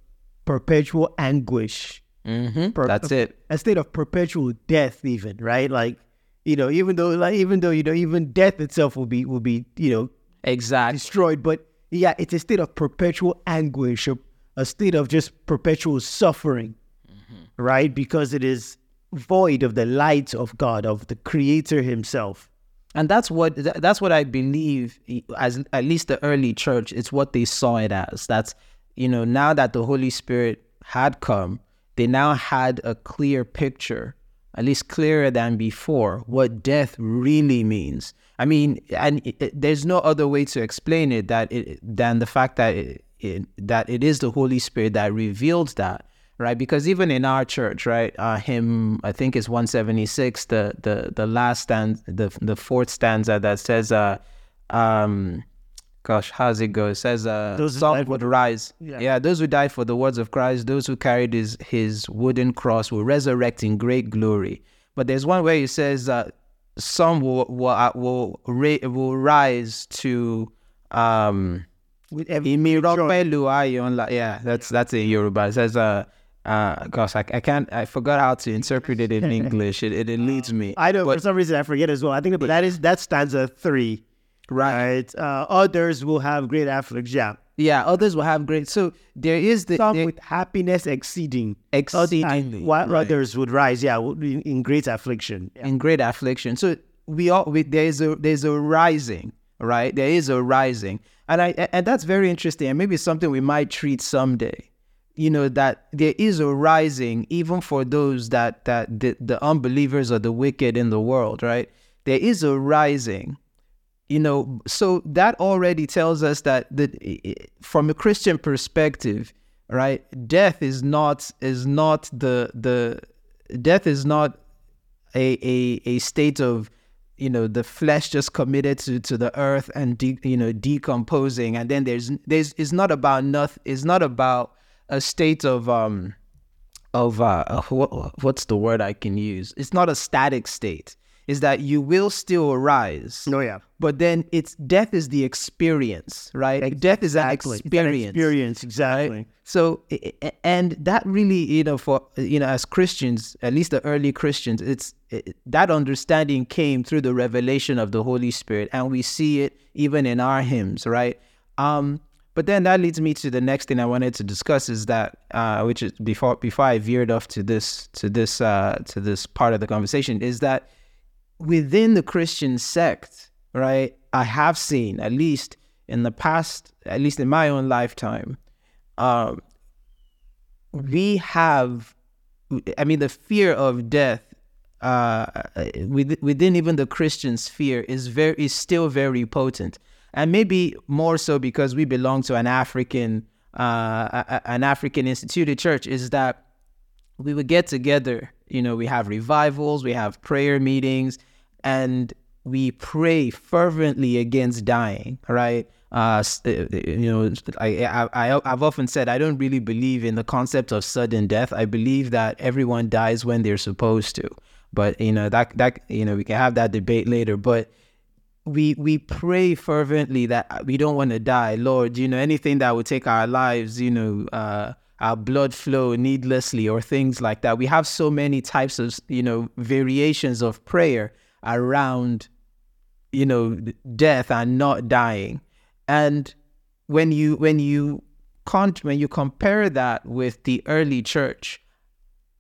C: perpetual anguish.
B: Mm-hmm. Per- That's it.
C: A state of perpetual death, even right? Like you know, even though like even though you know even death itself will be will be you know
B: exactly
C: destroyed, but yeah, it's a state of perpetual anguish, a, a state of just perpetual suffering, mm-hmm. right? Because it is void of the light of God, of the Creator Himself
B: and that's what that's what I believe as at least the early church it's what they saw it as. That's you know now that the Holy Spirit had come they now had a clear picture at least clearer than before what death really means. I mean and it, it, there's no other way to explain it that it, than the fact that it, that it is the Holy Spirit that revealed that right? Because even in our church, right, uh, hymn I think it's 176, the the the last stand, the the fourth stanza that says, uh, um, gosh, how's it go? It says, uh, those salt would rise. Yeah. yeah, those who died for the words of Christ, those who carried his his wooden cross will resurrect in great glory. But there's one where he says, uh, some will will uh, will, ra- will rise to um. With every yeah, that's that's in Yoruba. It says, uh, uh, gosh, I, I can't. I forgot how to interpret it in English. It it eludes me.
C: I know but, for some reason I forget as well. I think that is that stanza three, right? right? Uh, others will have great affliction. Yeah.
B: Yeah, others will have great. So there is the
C: some
B: there,
C: with happiness exceeding,
B: exceedingly,
C: while right. others would rise. Yeah, in, in great affliction. Yeah.
B: In great affliction. So we all we, there is a there's a rising, right? There is a rising, and I and that's very interesting, and maybe something we might treat someday. You know that there is a rising, even for those that that the, the unbelievers or the wicked in the world, right? There is a rising. You know, so that already tells us that the, from a Christian perspective, right? Death is not is not the the death is not a a, a state of you know the flesh just committed to, to the earth and de, you know decomposing and then there's there's it's not about nothing it's not about a state of um of uh what, what's the word i can use it's not a static state is that you will still arise.
C: Oh yeah.
B: But then it's death is the experience, right? Exactly. Death is an experience.
C: An experience, exactly. Right?
B: So and that really, you know, for you know, as Christians, at least the early Christians, it's it, that understanding came through the revelation of the Holy Spirit, and we see it even in our hymns, right? Um, but then that leads me to the next thing I wanted to discuss is that, uh, which is before before I veered off to this to this uh, to this part of the conversation, is that within the Christian sect, right, I have seen, at least in the past, at least in my own lifetime, um, we have, I mean, the fear of death uh, within even the Christian sphere is very is still very potent, and maybe more so because we belong to an African uh, an African instituted church. Is that we would get together you know, we have revivals, we have prayer meetings, and we pray fervently against dying, right? Uh, uh you know, I, I, I've often said I don't really believe in the concept of sudden death. I believe that everyone dies when they're supposed to. But you know that that you know we can have that debate later. But we we pray fervently that we don't want to die, Lord. You know anything that would take our lives, you know, uh, our blood flow needlessly or things like that. We have so many types of, you know, variations of prayer around, you know, death and not dying. And when you when you can't when you compare that with the early church,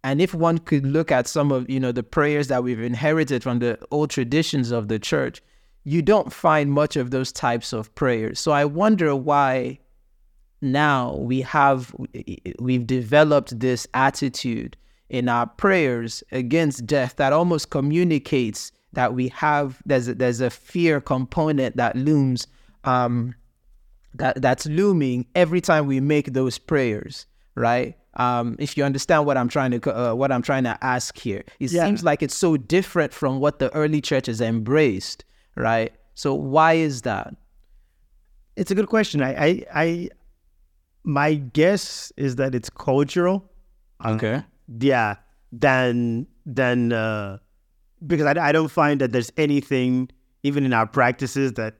B: and if one could look at some of you know the prayers that we've inherited from the old traditions of the church, you don't find much of those types of prayers. So I wonder why now we have we've developed this attitude in our prayers against death that almost communicates that we have there's a, there's a fear component that looms um, that that's looming every time we make those prayers right um, if you understand what I'm trying to uh, what I'm trying to ask here it yeah. seems like it's so different from what the early church has embraced right so why is that
C: it's a good question I I, I my guess is that it's cultural.
B: Okay.
C: Yeah. Than than uh, because I, I don't find that there's anything even in our practices that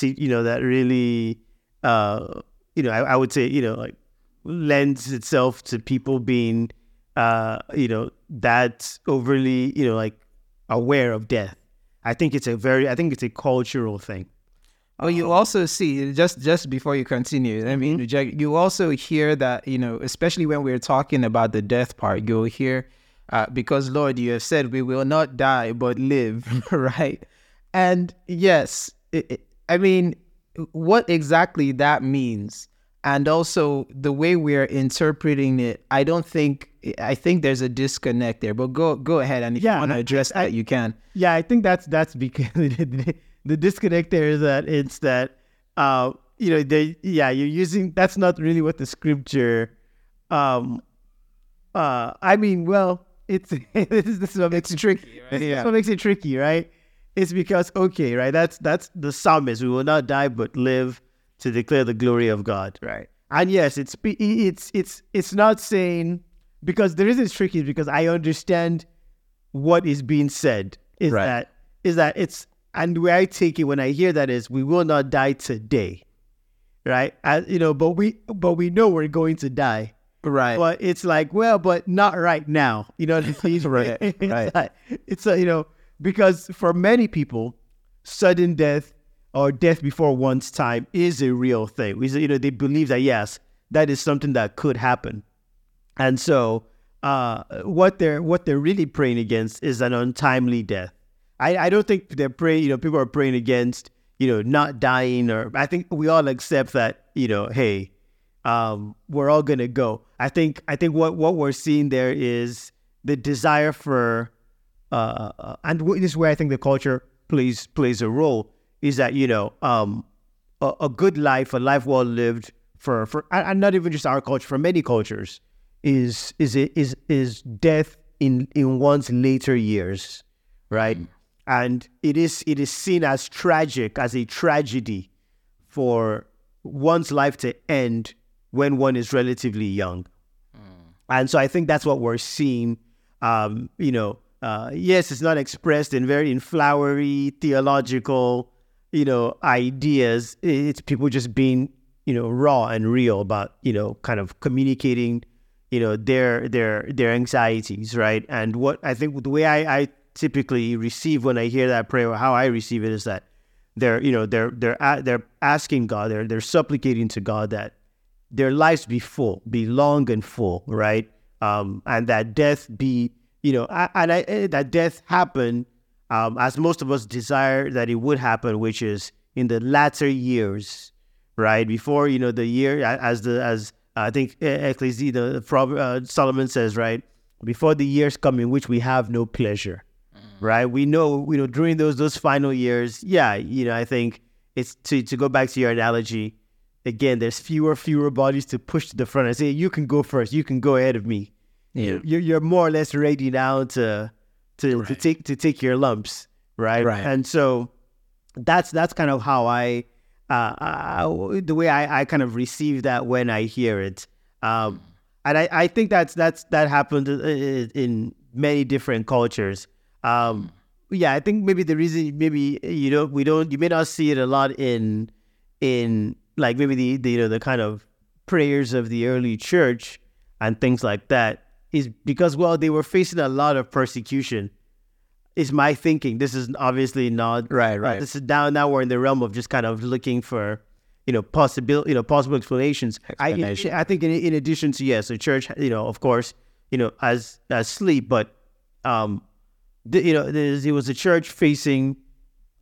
C: you know that really uh you know I, I would say you know like lends itself to people being uh you know that overly you know like aware of death. I think it's a very I think it's a cultural thing.
B: Oh, you also see just just before you continue. I mean, mm-hmm. you also hear that you know, especially when we're talking about the death part, you'll hear uh, because Lord, you have said we will not die but live, right? And yes, it, it, I mean, what exactly that means, and also the way we're interpreting it, I don't think I think there's a disconnect there. But go go ahead, and if yeah, you want to address I, that, you can.
C: Yeah, I think that's that's because the disconnect there is that it's that uh, you know they yeah you're using that's not really what the scripture um uh I mean well it's this is this is what makes it tricky right? yeah. what makes it tricky right it's because okay right that's that's the psalmist we will not die but live to declare the glory of God right and yes it's it's it's it's not saying because the reason it's tricky is because I understand what is being said is right. that is that it's and the way I take it when I hear that is we will not die today. Right? As, you know, but we but we know we're going to die.
B: Right.
C: But it's like, well, but not right now. You know what I mean?
B: right. it's right.
C: Like, it's a, you know, because for many people, sudden death or death before one's time is a real thing. We, you know, they believe that yes, that is something that could happen. And so uh, what they're what they're really praying against is an untimely death I, I don't think they're praying. You know, people are praying against you know not dying, or I think we all accept that you know, hey, um, we're all gonna go. I think I think what what we're seeing there is the desire for, uh, uh and this is where I think the culture plays plays a role. Is that you know, um, a, a good life, a life well lived for for, and not even just our culture, for many cultures, is is is is death in in one's later years, right? Mm. And it is it is seen as tragic, as a tragedy for one's life to end when one is relatively young. Mm. And so I think that's what we're seeing. Um, you know, uh, yes, it's not expressed in very in flowery theological, you know, ideas. It's people just being, you know, raw and real about, you know, kind of communicating, you know, their their their anxieties, right? And what I think the way I, I typically receive when I hear that prayer, or how I receive it, is that they're, you know, they're they're they're asking God, they're they're supplicating to God that their lives be full, be long and full, right? Um, and that death be, you know, and I, eh, that death happen um, as most of us desire that it would happen, which is in the latter years, right? Before you know the year, as the as I think Ecclesi, the uh, Solomon says, right? Before the years come in which we have no pleasure, mm. right? We know, you know, during those those final years, yeah, you know, I think it's to to go back to your analogy again, there's fewer fewer bodies to push to the front and say, you can go first, you can go ahead of me. Yeah. You're, you're more or less ready now to to, right. to take to take your lumps, right?
B: Right.
C: And so that's that's kind of how I uh, uh, the way I, I kind of receive that when I hear it. Um, and I, I think that's that's that happened in many different cultures. Um, yeah, I think maybe the reason maybe you know we don't you may not see it a lot in in like maybe the, the you know the kind of prayers of the early church and things like that is because well they were facing a lot of persecution is my thinking. This is obviously not
B: right right.
C: this is now now we're in the realm of just kind of looking for you know possible you know possible explanations. I i think in, in addition to yes the church you know of course you know as as sleep but um the, you know it was a church facing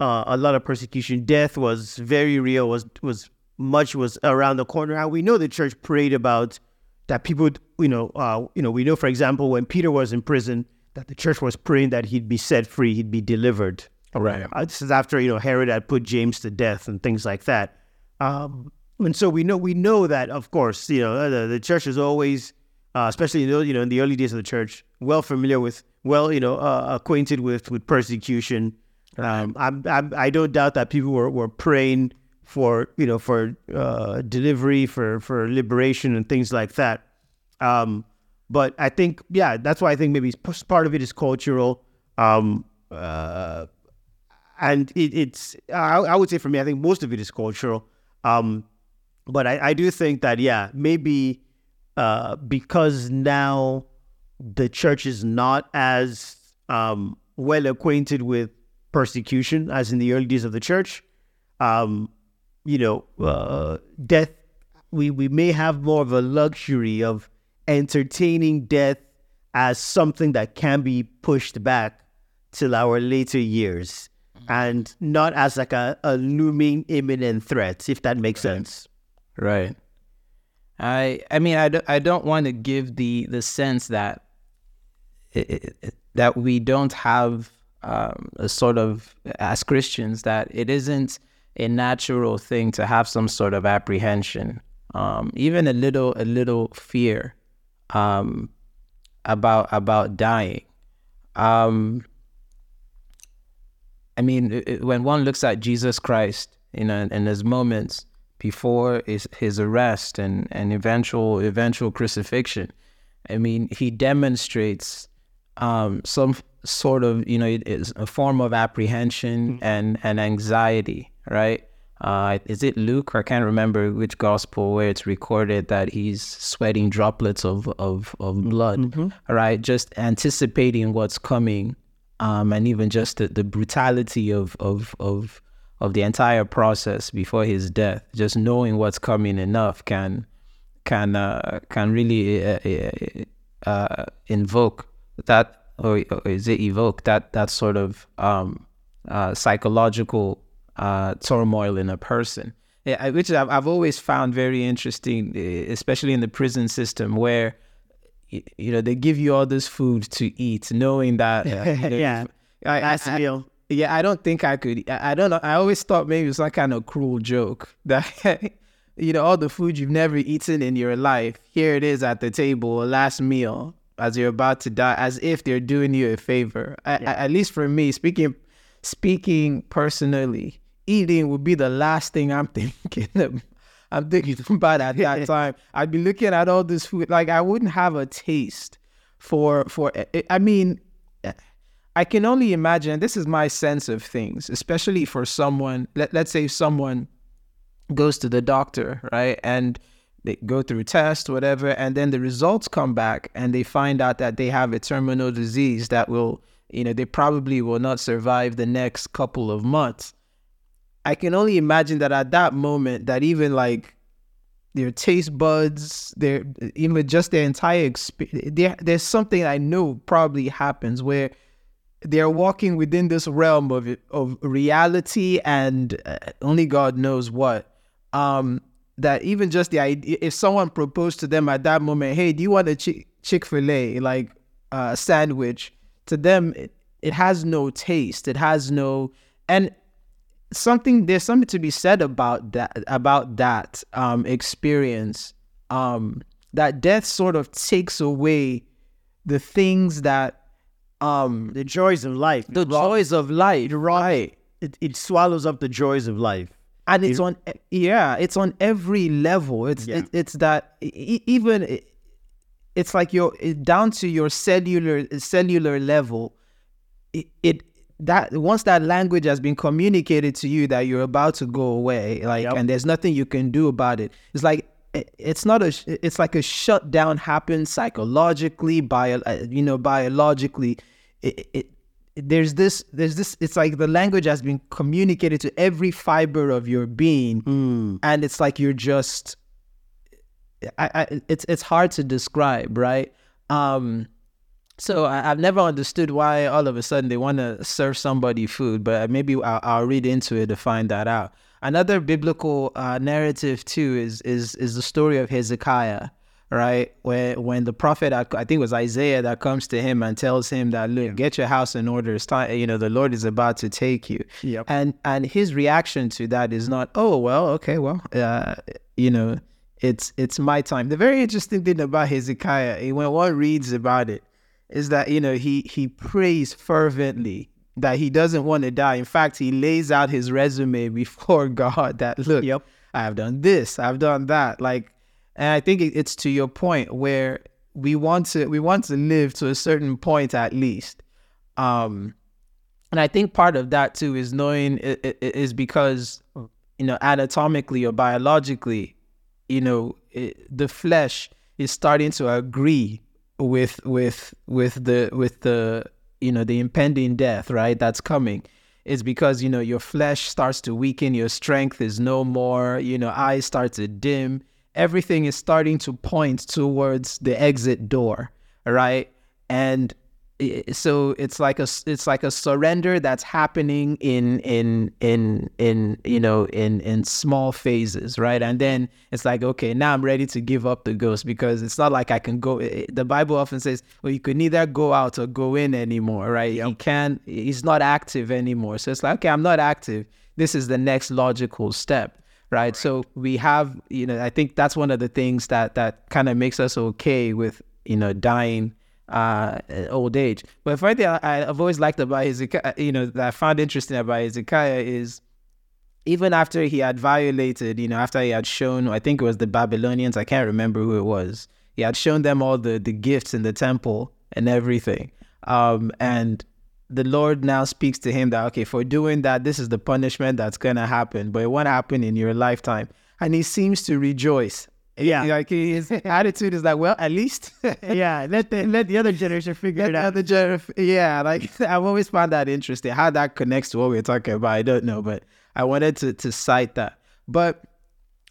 C: uh, a lot of persecution. Death was very real was was much was around the corner. And we know the church prayed about that people, you know, uh, you know, we know, for example, when Peter was in prison, that the church was praying that he'd be set free, he'd be delivered.
B: Right.
C: Uh, this is after you know Herod had put James to death and things like that. Um, and so we know we know that, of course, you know, the, the church is always, uh, especially in the, you know in the early days of the church, well familiar with, well, you know, uh, acquainted with with persecution. Um, I'm, I'm, I don't doubt that people were, were praying for you know for uh, delivery for for liberation and things like that um, but i think yeah that's why i think maybe part of it is cultural. Um, uh, and it, it's I, I, would say for me i think most of it is cultural. Um, but I, I, do think that yeah maybe uh, because now the church is not as um, well acquainted with persecution as in the early days of the church um, you know, uh, death, we, we may have more of a luxury of entertaining death as something that can be pushed back till our later years and not as like a, a looming imminent threat, if that makes right. sense.
B: Right. I I mean I don't, I don't want to give the the sense that it, it, that we don't have um, a sort of as Christians that it isn't a natural thing to have some sort of apprehension, um, even a little a little fear um, about about dying. Um, I mean, it, when one looks at Jesus Christ, you know, in his moments before his, his arrest and, and eventual eventual crucifixion, I mean, he demonstrates um, some sort of, you know, a form of apprehension mm-hmm. and, and anxiety right? Uh, is it Luke? I can't remember which gospel where it's recorded that he's sweating droplets of of, of blood, mm-hmm. right? Just anticipating what's coming, um, and even just the, the brutality of of of of the entire process before his death. Just knowing what's coming enough can can uh, can really uh, uh, uh invoke that, or, or, is it evoke that that sort of um, uh, psychological uh, turmoil in a person, yeah, which I've, I've always found very interesting, especially in the prison system where you know they give you all this food to eat, knowing that
C: know, yeah,
B: I,
C: last I, meal.
B: Yeah, I don't think I could. I, I don't know. I always thought maybe it was some kind of cruel joke that you know all the food you've never eaten in your life. Here it is at the table, last meal, as you're about to die, as if they're doing you a favor. Yeah. at least for me, speaking speaking personally, eating would be the last thing I'm thinking of. I'm thinking about at that time. I'd be looking at all this food, like I wouldn't have a taste for for. Eh, eh, I mean, eh, I can only imagine. This is my sense of things, especially for someone. Let let's say someone goes to the doctor, right, and they go through tests, whatever, and then the results come back, and they find out that they have a terminal disease that will, you know, they probably will not survive the next couple of months I can only imagine that at that moment, that even like their taste buds, their even just their entire experience, there, there's something I know probably happens where they're walking within this realm of of reality and uh, only God knows what. Um, that even just the idea, if someone proposed to them at that moment, hey, do you want a Chick Fil A like a uh, sandwich? To them, it, it has no taste. It has no and something there's something to be said about that about that um, experience. Um, that death sort of takes away the things that um,
C: the joys of life.
B: the joys of life. right
C: it, it swallows up the joys of life.
B: And it's it, on yeah it's on every level. It's yeah. it, it's that even it's like you're down to your cellular cellular level it, it that once that language has been communicated to you that you're about to go away, like, yep. and there's nothing you can do about it. It's like it's not a. It's like a shutdown happens psychologically, bio, uh, you know, biologically. It, it, there's this. There's this. It's like the language has been communicated to every fiber of your being,
C: mm.
B: and it's like you're just. I, I, it's it's hard to describe, right? Um, so I, have never understood why all of a sudden they want to serve somebody food, but maybe I'll, I'll, read into it to find that out. Another biblical uh, narrative too is is is the story of Hezekiah, right? Where when the prophet, I think it was Isaiah, that comes to him and tells him that look, get your house in order. It's time, you know, the Lord is about to take you.
C: Yep.
B: And and his reaction to that is not, oh well, okay, well, uh, you know, it's it's my time. The very interesting thing about Hezekiah, when one reads about it is that you know he he prays fervently that he doesn't want to die. In fact, he lays out his resume before God that look,
C: yep.
B: I have done this, I've done that. Like, and I think it's to your point where we want to we want to live to a certain point at least. Um, and I think part of that too is knowing it, it, it is because you know anatomically or biologically, you know, the flesh is starting to agree with with with the with the you know the impending death right that's coming is because you know your flesh starts to weaken your strength is no more you know eyes start to dim everything is starting to point towards the exit door right? And so it's like a it's like a surrender that's happening in in in in you know in in small phases right? And then it's like okay now i'm ready to give up the ghost because it's not like i can go the bible often says well you can neither go out or go in anymore right? Yep. he can't he's not active anymore. So it's like okay i'm not active. This is the next logical step right? right. so we have you know i think that's one of the things that that kind of makes us okay with you know dying uh, old age. But the one thing I, have always liked about Hezekiah, you know, that I found interesting about Hezekiah is even after he had violated, you know, after he had shown, I think it was the Babylonians, I can't remember who it was. He had shown them all the the gifts in the temple and everything. Um, and the Lord now speaks to him that okay, for doing that, this is the punishment that's gonna happen, but it won't happen in your lifetime. And he seems to rejoice
C: yeah,
B: like his attitude is like, well, at least,
C: yeah, let the let the other generation figure it out.
B: The gener- yeah, like I've always found that interesting. How that connects to what we're talking about, I don't know, but I wanted to to cite that. But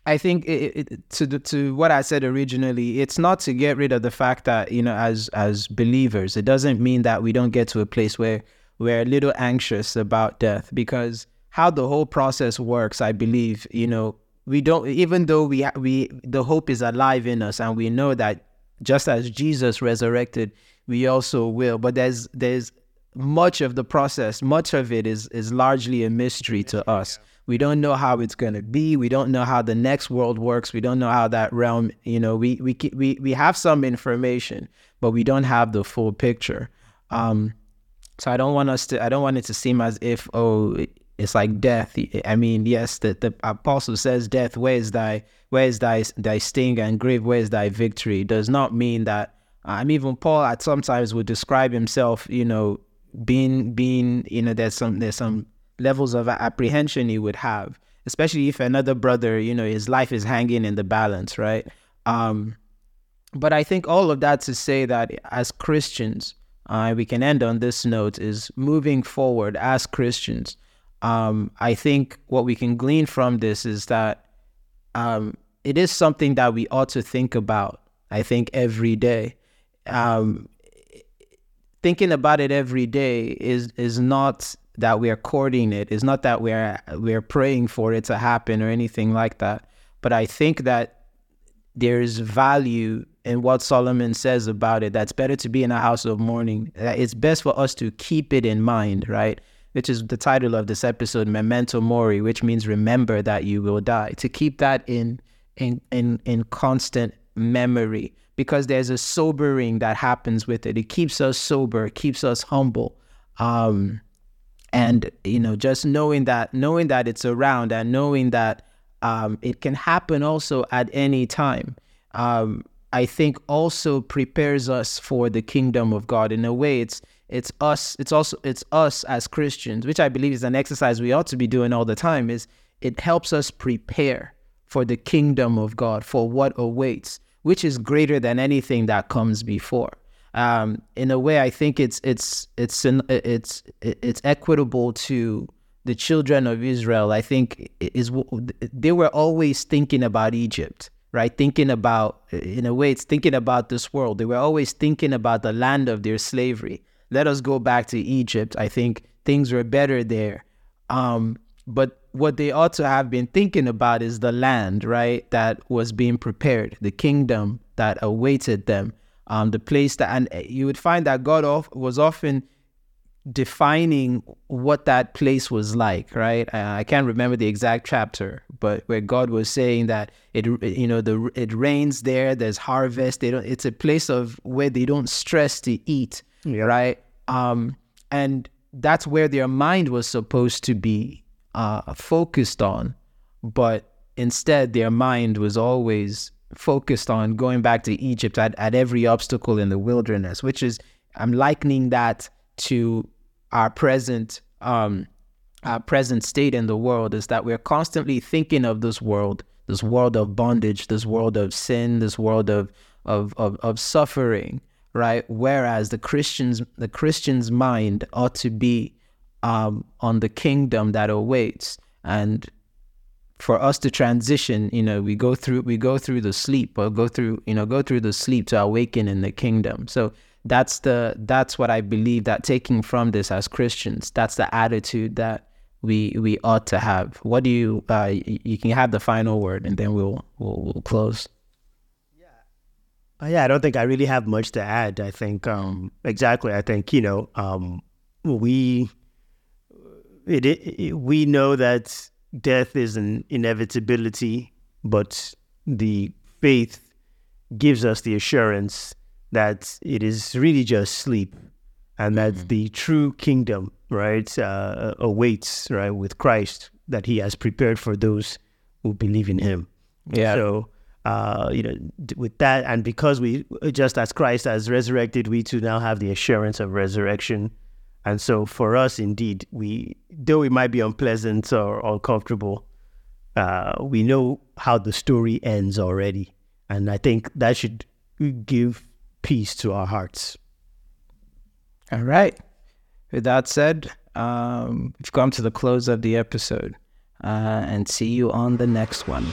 B: I think it, it, to the, to what I said originally, it's not to get rid of the fact that you know, as as believers, it doesn't mean that we don't get to a place where we're a little anxious about death because how the whole process works, I believe, you know, we don't even though we we the hope is alive in us and we know that just as Jesus resurrected, we also will. But there's there's much of the process, much of it is is largely a mystery to us. We don't know how it's going to be. We don't know how the next world works. We don't know how that realm, you know, we we we we have some information, but we don't have the full picture. Um, so I don't want us to. I don't want it to seem as if oh, it's like death. I mean, yes, the, the apostle says, "Death, where is thy where is thy thy sting, and grave, where is thy victory?" Does not mean that. I mean, even Paul at sometimes would describe himself, you know, being being you know there's some there's some levels of apprehension he would have especially if another brother you know his life is hanging in the balance right um but i think all of that to say that as christians uh, we can end on this note is moving forward as christians um i think what we can glean from this is that um it is something that we ought to think about i think every day um thinking about it every day is is not that we are courting it. It's not that we're we're praying for it to happen or anything like that. But I think that there's value in what Solomon says about it. That's better to be in a house of mourning. It's best for us to keep it in mind, right? Which is the title of this episode, Memento Mori, which means remember that you will die. To keep that in in in in constant memory because there's a sobering that happens with it. It keeps us sober, keeps us humble. Um, and you know, just knowing that, knowing that it's around, and knowing that um, it can happen also at any time. Um, I think also prepares us for the kingdom of God. In a way, it's it's us. It's also it's us as Christians, which I believe is an exercise we ought to be doing all the time. Is it helps us prepare for the kingdom of God, for what awaits which is greater than anything that comes before. Um, in a way, I think it's it's it's it's it's equitable to the children of Israel. I think is they were always thinking about Egypt, right? Thinking about, in a way, it's thinking about this world. They were always thinking about the land of their slavery. Let us go back to Egypt. I think things were better there. Um, but what they ought to have been thinking about is the land, right, that was being prepared, the kingdom that awaited them, um, the place that, and you would find that God was often defining what that place was like, right? I can't remember the exact chapter, but where God was saying that it, you know, the it rains there, there's harvest. They don't. It's a place of where they don't stress to eat, yeah. right? Um, and that's where their mind was supposed to be uh, focused on, but instead their mind was always focused on going back to Egypt at, at every obstacle in the wilderness, which is, I'm likening that to our present, um, our present state in the world is that we're constantly thinking of this world, this world of bondage, this world of sin, this world of, of, of, of suffering, right? Whereas the Christian's, the Christian's mind ought to be um, on the kingdom that awaits. And for us to transition, you know, we go through we go through the sleep or go through, you know, go through the sleep to awaken in the kingdom. So that's the that's what I believe that taking from this as Christians, that's the attitude that we we ought to have. What do you uh, you can have the final word and then we'll we'll, we'll close.
C: Yeah. Uh, I don't think I really have much to add. I think um, exactly. I think you know um, we it, it, we know that death is an inevitability, but the faith gives us the assurance that it is really just sleep and that mm-hmm. the true kingdom, right, uh, awaits, right, with Christ that he has prepared for those who believe in him.
B: Yeah.
C: So, uh, you know, with that, and because we, just as Christ has resurrected, we too now have the assurance of resurrection. And so for us, indeed, we though it might be unpleasant or uncomfortable, uh, we know how the story ends already, and I think that should give peace to our hearts.
B: All right. With that said, um, we've come to the close of the episode, uh, and see you on the next one.